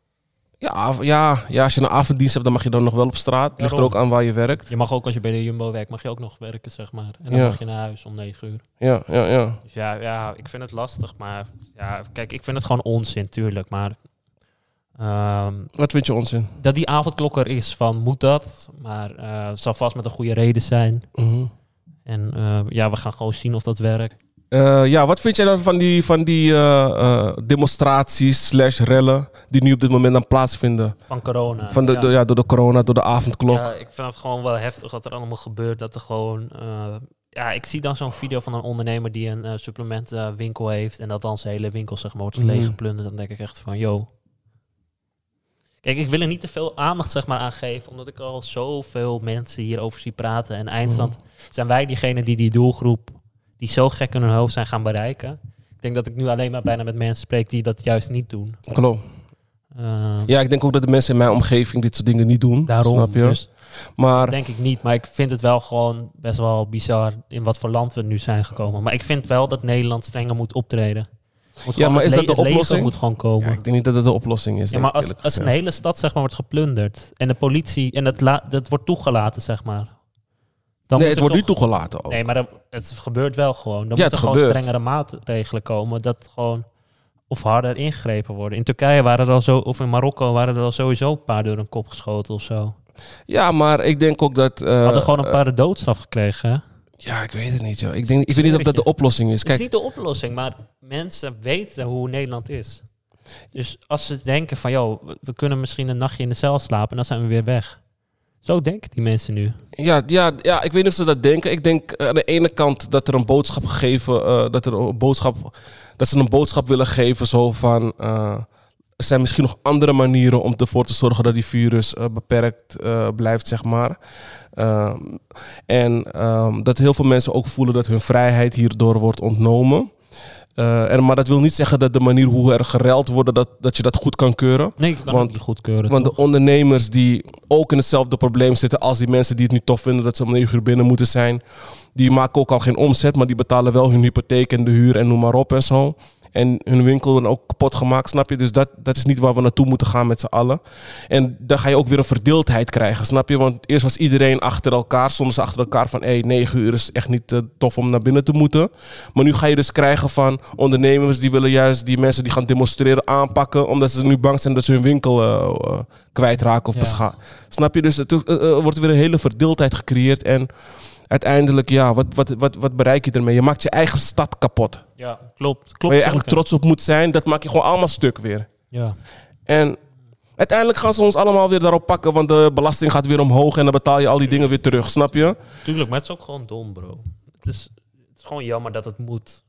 Ja, ja, ja, als je een avonddienst hebt, dan mag je dan nog wel op straat. Het ligt er ook aan waar je werkt.
Je mag ook als je bij de Jumbo werkt, mag je ook nog werken, zeg maar. En dan
Ja.
mag je naar huis om negen uur.
Ja, ja, ja.
Dus ja, ja, ik vind het lastig. Maar ja, kijk, ik vind het gewoon onzin, tuurlijk. Maar ehm,
Wat vind je onzin?
dat die avondklok er is van, moet dat? Maar eh, het zal vast met een goede reden zijn.
Mhm.
En eh, ja, we gaan gewoon zien of dat werkt.
Eh, ja, wat vind jij dan van die, van die eh, eh, demonstraties slash rellen die nu op dit moment dan plaatsvinden?
Van corona.
Van de,
ja.
door- ja, door de corona, door de avondklok.
Ja, ik vind het gewoon wel heftig wat er allemaal gebeurt. Dat er gewoon... eh, ja, ik zie dan zo'n video van een ondernemer die een eh, supplementenwinkel heeft. En dat dan zijn hele winkel zeg maar wordt
Mhm.
leeggeplunderd. Dan denk ik echt van, yo. Kijk, ik wil er niet te veel aandacht zeg maar, aan geven. Omdat ik al zoveel mensen hierover zie praten. En eindstand zijn wij diegene die die doelgroep... die zo gek in hun hoofd zijn gaan bereiken. Ik denk dat ik nu alleen maar bijna met mensen spreek die dat juist niet doen.
Klopt.
Eh,
Ja, ik denk ook dat de mensen in mijn omgeving dit soort dingen niet doen.
Daarom.
Snap je?
Dus
maar
Denk ik niet, maar ik vind het wel gewoon best wel bizar in wat voor land we nu zijn gekomen. Maar ik vind wel dat Nederland strenger moet optreden. Moet
Ja, maar is dat de oplossing?
moet gewoon komen.
ja,
Ja,
ik denk niet dat het de oplossing is. denk
maar als, een hele stad zeg maar wordt geplunderd en de politie en het la, dat wordt toegelaten zeg maar. Dan
Nee, het wordt nu
toch-
toegelaten ook.
Nee, maar dat- het gebeurt wel gewoon. Dan
Ja,
moeten gewoon
gebeurt.
strengere maatregelen komen. Dat gewoon of harder ingegrepen worden. In Turkije waren er al zo, of in Marokko waren er al sowieso een paar door een kop geschoten of zo.
Ja, maar ik denk ook dat... eh,
We hadden gewoon een
eh,
paar de doodstraf gekregen. Hè?
ja, ik weet het niet, joh. Ik, denk, ik weet niet of dat de oplossing is.
Het is
Kijk,
niet de oplossing, maar mensen weten hoe Nederland is. Dus als ze denken van, joh, we- we kunnen misschien een nachtje in de cel slapen en dan zijn we weer weg. Zo denken die mensen nu.
ja, ja, ja, ik weet niet of ze dat denken. Ik denk eh, aan de ene kant dat er een boodschap gegeven... eh, dat, er een boodschap, dat ze een boodschap willen geven zo van... eh, er zijn misschien nog andere manieren om ervoor te zorgen dat die virus beperkt blijft, zeg maar. Ehm, en ehm, dat heel veel mensen ook voelen dat hun vrijheid hierdoor wordt ontnomen. Eh, en, maar dat wil niet zeggen dat de manier hoe er gereld wordt, dat, dat je dat goed kan keuren.
Nee, ik kan
Want-
het niet goedkeuren.
Want de ondernemers die ook in hetzelfde probleem zitten als die mensen die het niet tof vinden dat ze om 9 uur binnen moeten zijn, die maken ook al geen omzet, maar die betalen wel hun hypotheek en de huur en noem maar op en zo. En hun winkel wordt ook kapot gemaakt, snap je? Dus dat, dat is niet waar we naartoe moeten gaan met z'n allen. En dan ga je ook weer een verdeeldheid krijgen, snap je? Want eerst was iedereen achter elkaar, stonden ze achter elkaar van... hé, hey, 9 uur is echt niet eh, tof om naar binnen te moeten. Maar nu ga je dus krijgen van ondernemers die willen juist die mensen die gaan demonstreren aanpakken... omdat ze nu bang zijn dat ze hun winkel eh, kwijtraken of
Ja.
Snap je? Dus het, er wordt weer een hele verdeeldheid gecreëerd en... Uiteindelijk, ja, wat, wat, wat, wat bereik je ermee? Je maakt je eigen stad kapot.
Ja, klopt. klopt
Waar je eigenlijk
zeker.
trots op moet zijn, dat maak je gewoon allemaal stuk weer.
Ja.
En Uiteindelijk gaan ze ons allemaal weer daarop pakken, want de belasting gaat weer omhoog en dan betaal je al die dingen weer terug, snap je?
Tuurlijk, maar het is ook gewoon dom, bro. Het is, het is gewoon jammer dat het moet.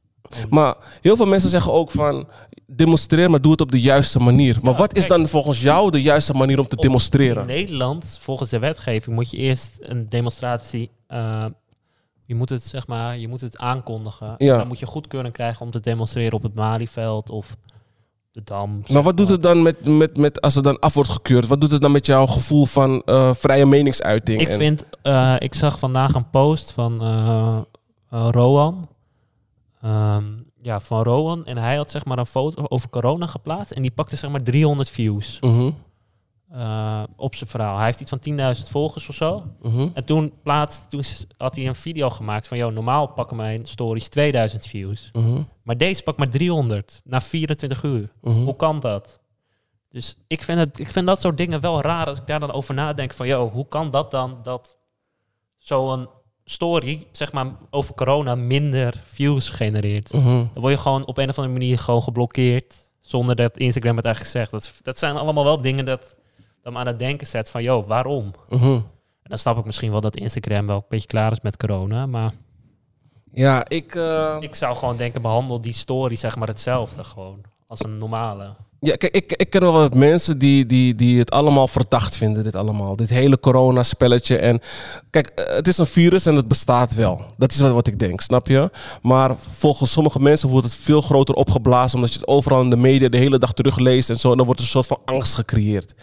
Maar heel veel mensen zeggen ook van demonstreer, maar doe het op de juiste manier. Maar
Ja,
wat is dan volgens jou de juiste manier om te demonstreren?
In Nederland, volgens de wetgeving, moet je eerst een demonstratie. eh, je moet het zeg maar, je moet het aankondigen.
Ja.
Dan moet je goedkeuring krijgen om te demonstreren op het Malieveld of de Dam.
Maar wat doet het dan met, met, met als het dan af wordt gekeurd? Wat doet het dan met jouw gevoel van eh, vrije meningsuiting?
Ik
En-
vind, eh, ik zag vandaag een post van eh, eh. Ehm, ja, van Rowan. En hij had zeg maar een foto over corona geplaatst. En die pakte zeg maar 300 views
Mhm,
eh, op zijn verhaal. Hij heeft iets van 10.000 volgers of zo.
mhm,
En toen, plaatst, toen had hij een video gemaakt van... Yo, normaal pakken mijn stories 2000 views.
mhm,
Maar deze pakt maar 300 na 24 uur. Hoe kan dat? Dus ik vind, het, ik vind dat soort dingen wel raar als ik daar dan over nadenk van... Yo, hoe kan dat dan dat zo'n story, zeg maar, over corona minder views genereert?
Mhm.
Dan word je gewoon op een of andere manier gewoon geblokkeerd... zonder dat Instagram het eigenlijk zegt. Dat, dat zijn allemaal wel dingen dat, dat me aan het denken zet van... Yo, waarom?
Mhm.
En dan snap ik misschien wel dat Instagram wel een beetje klaar is met corona. Maar
Ja, ik... eh,
ik zou gewoon denken, behandel die story zeg maar hetzelfde gewoon. Als een normale.
Ja, kijk, ik, ik ken wel wat mensen die, die, die het allemaal verdacht vinden, dit allemaal. Dit hele corona-spelletje. En kijk, eh, het is een virus en het bestaat wel. Dat is wat, wat ik denk, snap je? Maar volgens sommige mensen wordt het veel groter opgeblazen, omdat je het overal in de media de hele dag terugleest en zo. En dan wordt er een soort van angst gecreëerd.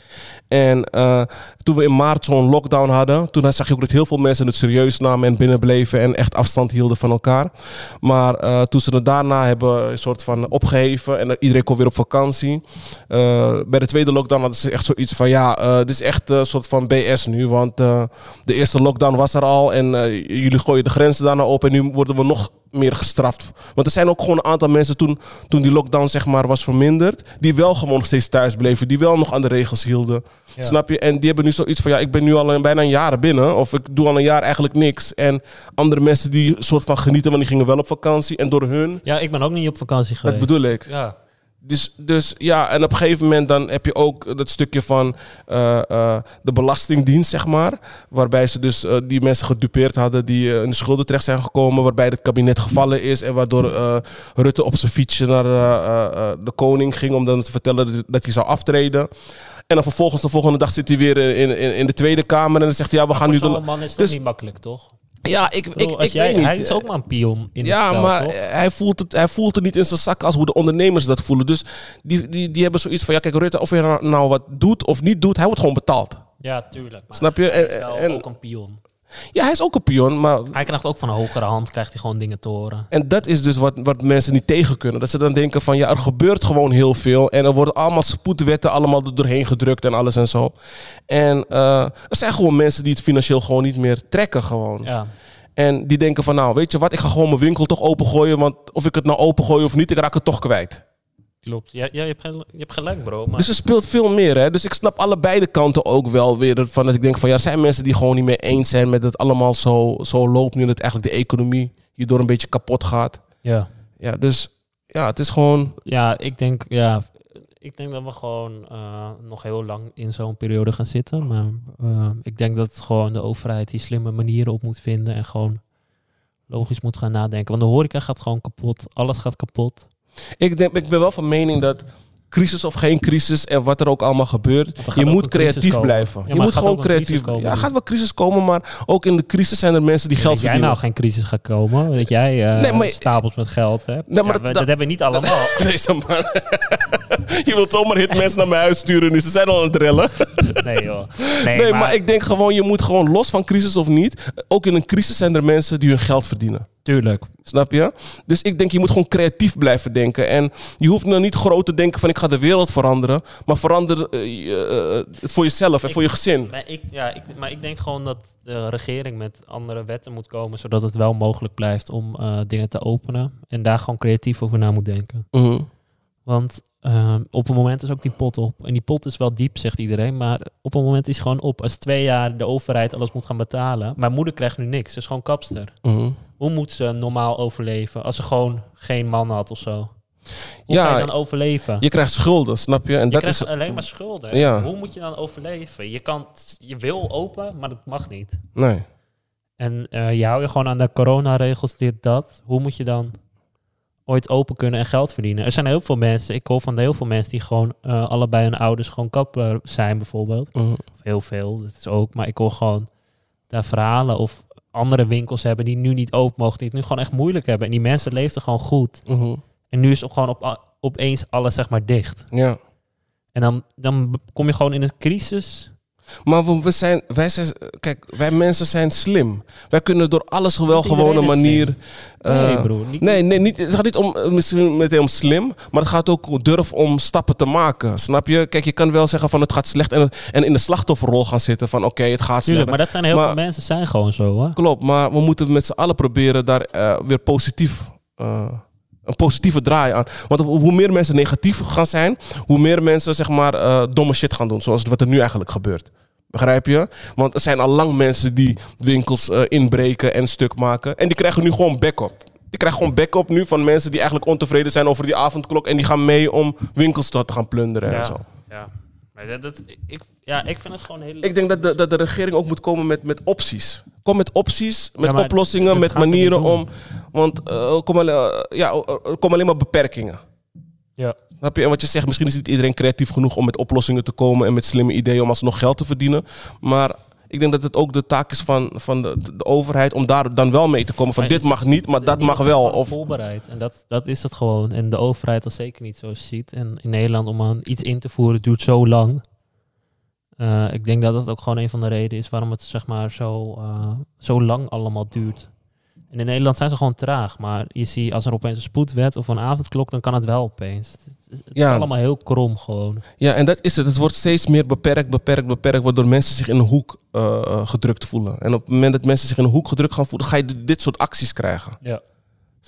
En eh, toen we in maart zo'n lockdown hadden, toen zag je ook dat heel veel mensen het serieus namen en binnenbleven en echt afstand hielden van elkaar. Maar eh, toen ze het daarna hebben een soort van opgeheven en iedereen kon weer op vakantie. Eh, bij de tweede lockdown hadden ze echt zoiets van ja, eh, dit is echt een soort van BS nu. Want eh, de eerste lockdown was er al en eh, jullie gooien de grenzen daarna op en nu worden we nog meer gestraft. Want er zijn ook gewoon een aantal mensen toen, toen die lockdown zeg maar was verminderd, die wel gewoon nog steeds thuis bleven, die wel nog aan de regels hielden.
Ja.
Snap je? En die hebben nu zoiets van ja, ik ben nu al een, bijna een jaar binnen of ik doe al een jaar eigenlijk niks. En andere mensen die soort van genieten, want die gingen wel op vakantie en door hun,
Ja, ik ben ook niet op vakantie geweest.
dat bedoel ik.
Ja.
Dus, dus ja, en op een gegeven moment dan heb je ook dat stukje van eh, eh, de Belastingdienst, zeg maar. Waarbij ze dus eh, die mensen gedupeerd hadden die in de schulden terecht zijn gekomen. Waarbij het kabinet gevallen is en waardoor Rutte op zijn fietsje naar de koning ging om dan te vertellen dat- dat hij zou aftreden. En dan vervolgens de volgende dag zit hij weer in, in, in de Tweede Kamer en dan zegt hij ja, we gaan nu...
Voor zo'n man is het
dus-
niet makkelijk, toch?
Ja, ik,
Ik,
ik,
bedoel, als
ik
jij,
weet niet.
Hij is ook maar een pion in
Ja,
het spel,
maar
toch?
hij voelt, het, hij voelt het niet in zijn zak als hoe de ondernemers dat voelen. Dus die, die, die hebben zoiets van, ja kijk Rutte, of je nou- wat doet of niet doet, hij wordt gewoon betaald.
Ja, tuurlijk.
Snap je?
hij is
En, en-
ook een pion.
Ja, hij is ook een pion, maar...
Hij krijgt ook van een hogere hand krijgt hij gewoon dingen te horen.
En dat is dus wat, wat mensen niet tegen kunnen. Dat ze dan denken van, ja, er gebeurt gewoon heel veel. En er worden allemaal spoedwetten allemaal er doorheen gedrukt en alles en zo. En eh, er zijn gewoon mensen die het financieel gewoon niet meer trekken gewoon.
Ja.
En die denken van, nou, weet je wat, ik ga gewoon mijn winkel toch opengooien. Want of ik het nou opengooi of niet, ik raak het toch kwijt.
Klopt. Ja, ja je, hebt gel- je hebt gelijk, bro. Maar
Dus er speelt veel meer, hè. Dus ik snap allebei de kanten ook wel weer. Van dat ik denk van, ja, zijn mensen die gewoon niet mee eens zijn met dat het allemaal zo, zo loopt nu. Dat eigenlijk de economie hierdoor een beetje kapot gaat.
ja.
Ja, dus ja, het is gewoon...
ja, ik denk, ja, ik denk dat we gewoon eh, nog heel lang in zo'n periode gaan zitten. Maar eh, ik denk dat gewoon de overheid die slimme manieren op moet vinden en gewoon logisch moet gaan nadenken. Want de horeca gaat gewoon kapot. Alles gaat kapot.
Ik, denk, ik ben wel van mening dat crisis of geen crisis en wat er ook allemaal gebeurt, je moet creatief blijven.
Ja,
je
maar
moet gewoon creatief
komen.
Ja, er gaat wel crisis komen, maar ook in de crisis zijn er mensen die geld
dat jij
verdienen.
nou geen crisis gaat komen. Dat jij
Nee, maar-
stapels met geld hebt.
Nee, maar dat-
we- dat,
dat-
hebben we niet allemaal.
Deze man. je wilt zomaar hitmensen naar mijn huis sturen nu. Ze zijn al aan het rellen.
Nee joh. Nee,
Nee, maar... ik denk gewoon, je moet gewoon los van crisis of niet. Ook in een crisis zijn er mensen die hun geld verdienen.
Tuurlijk.
Snap je? Dus ik denk, je moet gewoon creatief blijven denken. En je hoeft nou niet groot te denken van ik ga de wereld veranderen. Maar verander eh, eh, eh, het voor jezelf en
Ik-
voor je gezin.
Maar ik, ja, ik, maar ik denk gewoon dat de regering met andere wetten moet komen, zodat het wel mogelijk blijft om eh, dingen te openen. En daar gewoon creatief over na moet denken.
Mhm.
Want eh, op een moment is ook die pot op. En die pot is wel diep, zegt iedereen. Maar op een moment is het gewoon op. Als twee jaar de overheid alles moet gaan betalen. Mijn moeder krijgt nu niks. Ze is gewoon kapster.
Mhm.
Hoe moet ze normaal overleven als ze gewoon geen man had of zo? Hoe
Ja,
ga je dan overleven?
Je krijgt schulden, snap je? En
Je
dat
krijgt
is.
alleen maar schulden.
Ja.
Hoe moet je dan overleven? Je, kan, je wil open, maar dat mag niet.
Nee.
En eh je hou je gewoon aan de coronaregels, dit, dat. Hoe moet je dan ooit open kunnen en geld verdienen? Er zijn heel veel mensen, ik hoor van heel veel mensen die gewoon eh, allebei hun ouders gewoon kapper zijn bijvoorbeeld.
Mhm.
Of heel veel, dat is ook. Maar ik hoor gewoon daar verhalen of andere winkels hebben die nu niet open mogen, die het nu gewoon echt moeilijk hebben. En die mensen leefden gewoon goed.
Mhm.
En nu is het gewoon op, opeens alles zeg maar dicht.
Ja.
En dan, dan kom je gewoon in een crisis.
Maar we, zijn, wij zijn, kijk, wij mensen zijn slim. Wij kunnen door alles op wel gewone manier.
nee,
eh,
broer. Niet,
Nee, nee niet, het gaat niet om eh, misschien meteen om slim, maar het gaat ook durf om stappen te maken. Snap je? Kijk, je kan wel zeggen van het gaat slecht en, en in de slachtofferrol gaan zitten van oké, het gaat slecht.
Maar dat zijn heel
Maar-
veel mensen zijn gewoon zo hoor.
Klopt, maar we moeten met z'n allen proberen daar eh, weer positief, een positieve draai aan. Want hoe meer mensen negatief gaan zijn, hoe meer mensen zeg maar eh, domme shit gaan doen, zoals wat er nu eigenlijk gebeurt. Begrijp je? Want er zijn al lang mensen die winkels eh, inbreken en stuk maken. En die krijgen nu gewoon backup. Die krijgen gewoon backup nu van mensen die eigenlijk ontevreden zijn over die avondklok. En die gaan mee om winkels te gaan plunderen en zo.
ja. Maar dat, dat, ik, ja, ik vind het gewoon heel...
Ik denk dat de, dat de regering ook moet komen met, met opties. Kom met opties, met
Ja,
oplossingen, met manieren om. Want eh, er komen alle- ja, er komen alleen maar beperkingen.
ja.
Snap je? En wat je zegt, misschien is niet iedereen creatief genoeg om met oplossingen te komen en met slimme ideeën om alsnog geld te verdienen. Maar ik denk dat het ook de taak is van, van de, de overheid om daar dan wel mee te komen. Van
Maar
dit mag niet, maar dat mag wel. Of,
voorbereid. En dat, dat is het gewoon. En de overheid dat zeker niet zoals je ziet. En in Nederland om aan iets in te voeren duurt zo lang. Eh, ik denk dat dat ook gewoon een van de redenen is waarom het zeg maar zo, eh, zo lang allemaal duurt. En in Nederland zijn ze gewoon traag. Maar je ziet als er opeens een spoedwet of een avondklok, dan kan het wel opeens. Het, het
Ja.
is allemaal heel krom gewoon.
ja, en dat is het. Het wordt steeds meer beperkt, beperkt, beperkt, waardoor mensen zich in een hoek eh, gedrukt voelen. En op het moment dat mensen zich in een hoek gedrukt gaan voelen, ga je dit soort acties krijgen.
Ja.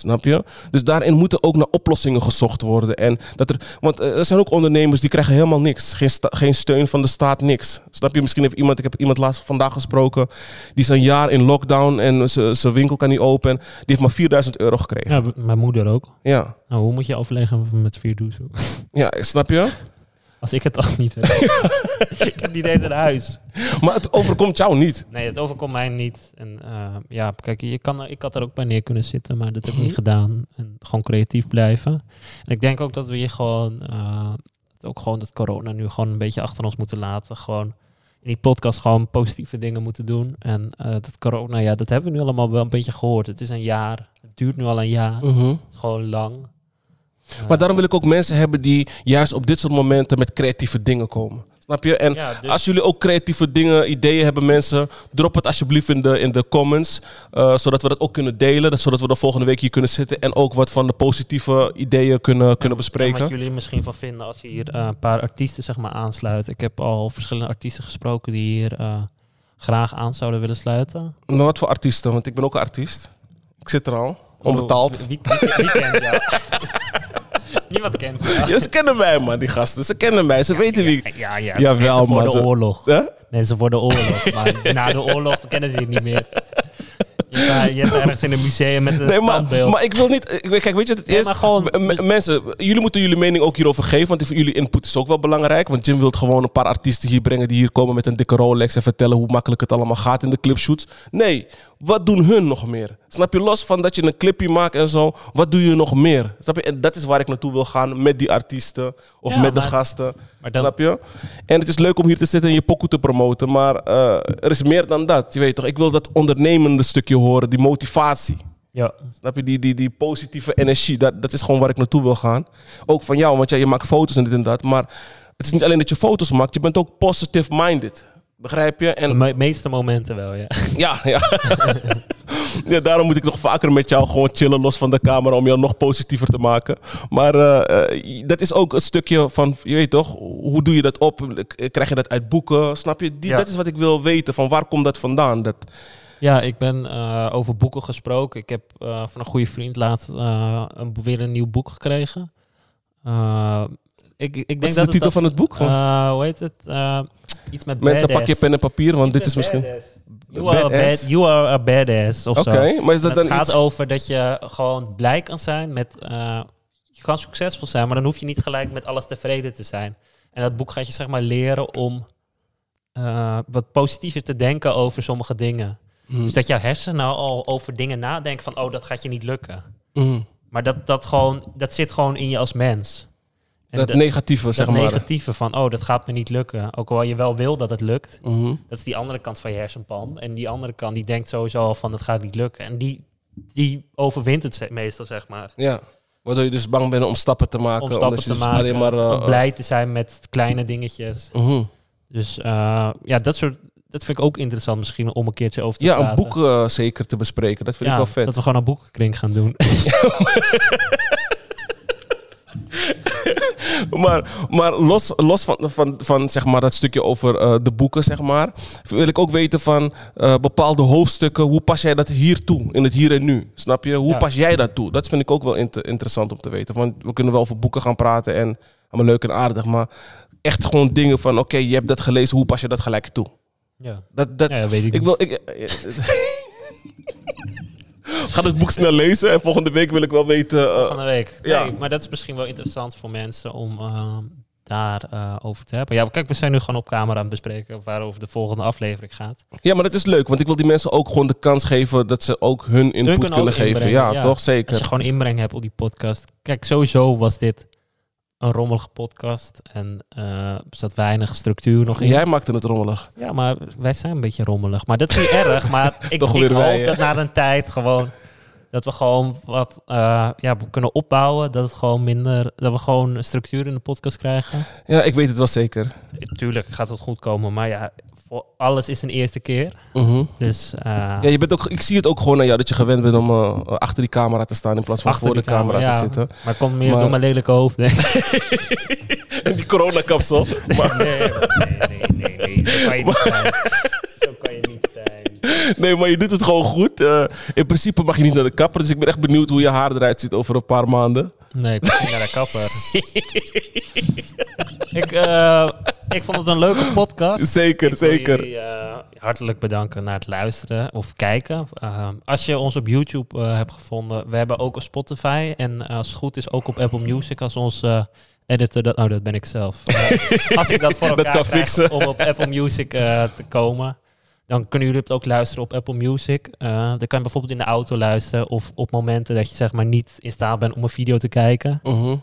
Snap je? Dus daarin moeten ook naar oplossingen gezocht worden. En dat er, want eh, er zijn ook ondernemers die krijgen helemaal niks. Geen, sta- geen steun van de staat, niks. Snap je? Misschien heeft iemand, ik heb iemand laatst vandaag gesproken, die is een jaar in lockdown en zijn winkel kan niet open. Die heeft maar 4000 euro gekregen.
ja, mijn moeder ook.
Ja,
Nou, hoe moet je overleggen met vier douchen?
ja snap je?
Als ik het al niet heb. ik heb niet eens een huis.
Maar het overkomt jou niet.
Nee, het overkomt mij niet. En eh, ja, kijk, je kan, er- ik had er ook bij neer kunnen zitten, maar dat heb ik
Mhm.
niet gedaan. En gewoon creatief blijven. En ik denk ook dat we hier gewoon, eh, ook gewoon dat corona nu gewoon een beetje achter ons moeten laten. Gewoon in die podcast gewoon positieve dingen moeten doen. En eh, dat corona, ja, dat hebben we nu allemaal wel een beetje gehoord. Het is een jaar. Het duurt nu al een jaar. Het is gewoon lang.
Maar daarom wil ik ook mensen hebben die juist op dit soort momenten met creatieve dingen komen. Snap je? En
ja, dus-
Als jullie ook creatieve dingen, ideeën hebben, mensen, drop het alsjeblieft in de, in de comments. eh, zodat we dat ook kunnen delen. dat- Zodat we de volgende week hier kunnen zitten en ook wat van de positieve ideeën kunnen, kunnen
En
bespreken.
wat jullie misschien van vinden als je hier eh, een paar artiesten zeg maar, aansluit. Ik heb al verschillende artiesten gesproken die hier eh, graag aan zouden willen sluiten.
Maar wat voor artiesten? Want ik ben ook een artiest. Ik zit er al, onbetaald.
Wie, wie, wie- wie kent jou? Niemand kent.
Ja, ze kennen mij, man, die gasten. Ze kennen mij, ze weten wie.
Ja, ja.
Jawel,
mensen voor
man,
de
ze-
oorlog.
Hè?
Mensen voor de oorlog. Maar na de oorlog kennen ze je niet meer. Je, hebt- je hebt ergens in een museum met een
Nee, maar,
standbeeld.
maar ik wil niet. ik- Kijk, weet je wat het is?
maar gewoon-
mensen, jullie moeten jullie mening ook hierover geven. Want jullie input is ook wel belangrijk. Want Jim wil gewoon een paar artiesten hier brengen die hier komen met een dikke Rolex en vertellen hoe makkelijk het allemaal gaat in de clipshoots. Nee, wat doen hun nog meer? Snap je? Los van dat je een clipje maakt en zo, wat doe je nog meer? Snap je? En dat is waar ik naartoe wil gaan met die artiesten of
Ja,
met de gasten.
maar dan,
Snap je? En het is leuk om hier te zitten en je pokoe te promoten. Maar eh, er is meer dan dat. Je weet toch? Ik wil dat ondernemende stukje horen, die motivatie.
ja.
Snap je? Die, die, die positieve energie, dat, dat is gewoon waar ik naartoe wil gaan. Ook van jou, want ja, je maakt foto's en dit en dat. Maar het is niet alleen dat je foto's maakt, je bent ook positive-minded. Begrijp je?
De
En
me- meeste momenten wel, ja.
ja, ja. ja. Daarom moet ik nog vaker met jou gewoon chillen los van de camera om jou nog positiever te maken. Maar eh, eh, dat is ook een stukje van, je weet toch, hoe doe je dat op? Krijg je dat uit boeken? Snap je? Die,
Ja.
Dat is wat ik wil weten, van waar komt dat vandaan? Dat,
Ja, ik ben eh, over boeken gesproken. Ik heb van een goede vriend laatst eh, een, weer een nieuw boek gekregen. Ik, ik denk
wat is
dat
de titel
het,
van het boek? Want
eh, hoe heet het? Eh, iets met
mensen, pak je pen en papier, want dit is misschien...
You are, a
Badass?
bad, you are a badass of
Oké, maar is dat
En het gaat
iets...
over dat je gewoon blij kan zijn met... eh, je kan succesvol zijn, maar dan hoef je niet gelijk met alles tevreden te zijn. En dat boek gaat je zeg maar leren om eh, wat positiever te denken over sommige dingen.
Mhm.
Dus dat jouw hersenen al over dingen nadenken van, oh, dat gaat je niet lukken.
Mhm.
Maar dat, dat, gewoon, dat zit gewoon in je als mens. En
Dat
dat-
negatieve,
dat
zeg maar.
negatieve van, oh, dat gaat me niet lukken. Ook al je wel wil dat het lukt.
Mhm.
Dat is die andere kant van je hersenpan. En die andere kant, die denkt sowieso al van, het gaat niet lukken. En die, die overwint het meestal, zeg maar.
Ja. Waardoor je dus bang bent om stappen te maken.
Om stappen
omdat je
te
dus
maken,
Alleen maar, eh,
om blij te zijn met kleine dingetjes.
mhm.
Dus eh, ja, dat soort, dat vind ik ook interessant misschien om een keertje over te
Ja, een
praten.
boek eh, zeker te bespreken. Dat vind
Ja,
ik wel vet.
Dat we gewoon een boekenkring gaan doen.
Maar, maar los, los van, van, van zeg maar, dat stukje over eh, de boeken, zeg maar, wil ik ook weten van eh, bepaalde hoofdstukken. Hoe pas jij dat hier toe, in het hier en nu? Snap je? Hoe
Ja.
pas jij dat toe? Dat vind ik ook wel inter- interessant om te weten. Want we kunnen wel over boeken gaan praten en allemaal leuk en aardig. Maar echt gewoon dingen van, oké, je hebt dat gelezen. Hoe pas je dat gelijk toe?
ja.
Dat, dat,
ja, dat weet ik,
ik
niet.
wil... Ik, Ga het boek snel lezen en volgende week wil ik wel weten... eh,
Van de week.
ja.
Nee, maar dat is misschien wel interessant voor mensen om eh, daar eh, over te hebben. Ja, kijk, we zijn nu gewoon op camera aan het bespreken waarover de volgende aflevering gaat.
Ja, maar dat is leuk, want ik wil die mensen ook gewoon de kans geven dat ze ook hun input
kunnen
geven. Ja,
ja.
toch?
Als
Zeker.
je gewoon inbreng hebt op die podcast. Kijk, sowieso was dit een rommelige podcast en eh, er zat weinig structuur nog in.
Jij maakte het rommelig.
Ja, maar wij zijn een beetje rommelig. Maar dat is niet erg. Maar ik,
Toch
ik hoop
wij,
dat na een tijd gewoon... Dat we gewoon wat eh, ja, kunnen opbouwen. Dat, het gewoon minder, dat we gewoon structuur in de podcast krijgen.
Ja, ik weet het wel zeker.
Tuurlijk gaat het goed komen. Maar ja, alles is een eerste keer.
Mhm.
Dus eh,
Ja, je bent ook, ik zie het ook gewoon aan jou dat je gewend bent om eh, achter die camera te staan in plaats van
achter
voor de camera,
ja.
te zitten.
Maar het komt meer
Maar-
door mijn lelijke hoofd, denk ik.
En die coronakapsel. Maar,
Nee, nee, nee, nee, nee. Zo kan je niet zijn. Zo kan je niet zijn.
nee, maar je doet het gewoon goed. Eh, in principe mag je niet naar de kapper, dus ik ben echt benieuwd hoe je haar eruit ziet over een paar maanden.
Nee, ik niet naar de kapper. ik, eh, ik vond het een leuke podcast.
Zeker,
Ik wil
zeker.
jullie, eh, hartelijk bedanken naar het luisteren of kijken. Eh, als je ons op YouTube hebt gevonden, we hebben ook op Spotify. En als het goed is ook op Apple Music als onze editor. Dat, oh, dat ben ik zelf. Als ik dat voor
Dat
elkaar
kan
krijg
fixen.
om op Apple Music te komen. Dan kunnen jullie het ook luisteren op Apple Music. Eh, dan kan je bijvoorbeeld in de auto luisteren. Of op momenten dat je zeg maar niet in staat bent om een video te kijken.
Mhm.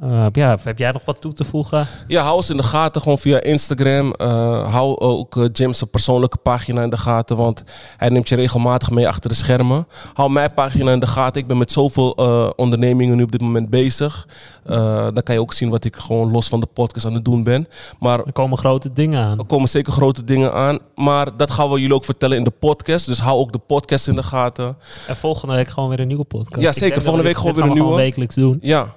Eh, ja, heb jij nog wat toe te voegen?
Ja, hou ons in de gaten gewoon via Instagram. Eh, hou ook uh, Jim's persoonlijke pagina in de gaten, want hij neemt je regelmatig mee achter de schermen. Hou mijn pagina in de gaten. Ik ben met zoveel eh, ondernemingen nu op dit moment bezig. Eh, dan kan je ook zien wat ik gewoon los van de podcast aan het doen ben. Maar
Er komen grote dingen aan.
er komen zeker grote dingen aan. Maar dat gaan we jullie ook vertellen in de podcast. Dus hou ook de podcast in de gaten.
En volgende week gewoon weer een nieuwe podcast.
Ja, zeker. Volgende
we
week gewoon weer een
gaan we
nieuwe.
wekelijks doen.
Ja.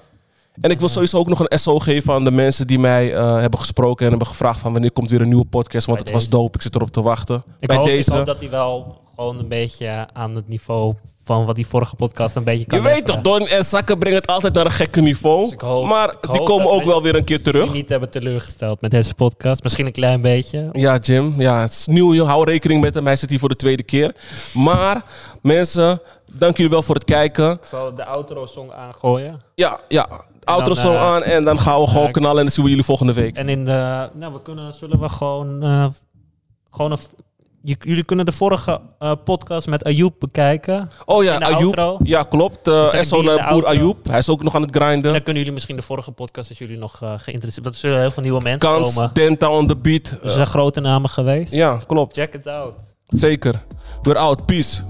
En ik wil sowieso ook nog een SO geven aan de mensen die mij eh, hebben gesproken en hebben gevraagd van wanneer komt weer een nieuwe podcast. Want
Bij
het was dope. Ik zit erop te wachten.
Ik,
Bij
hoop,
deze.
ik hoop dat hij wel gewoon een beetje aan het niveau van wat die vorige podcast een beetje kan
Je weet toch. Don en Zakken brengen het altijd naar een gekke niveau.
Dus ik hoop-
maar
ik
die komen ook
we-
wel weer een keer terug.
Die niet hebben teleurgesteld met deze podcast. Misschien een klein beetje.
Ja, Jim. Ja, het is nieuw. Hou rekening met hem. Hij zit hier voor de tweede keer. Maar mensen, dank jullie wel voor het kijken.
Ik zal de outro-song aangooien.
Ja, ja. Outro
eh,
aan en dan gaan we gewoon knallen en dan zien we jullie volgende week.
En in de... Nou, we kunnen... Zullen we gewoon... eh, gewoon een... Jullie kunnen de vorige eh, podcast met Ayoub bekijken.
Oh ja, Ayoub.
outro.
Ja, klopt. Uh, SO Boer. Ayoub. Hij is ook nog aan het grinden.
En dan kunnen jullie misschien de vorige podcast, als jullie nog geïnteresseerd... Want er zullen heel veel nieuwe mensen
Kans,
komen.
Denta on the beat.
Er zijn grote namen geweest.
Ja, klopt.
Check it out.
Zeker. We're out. Peace.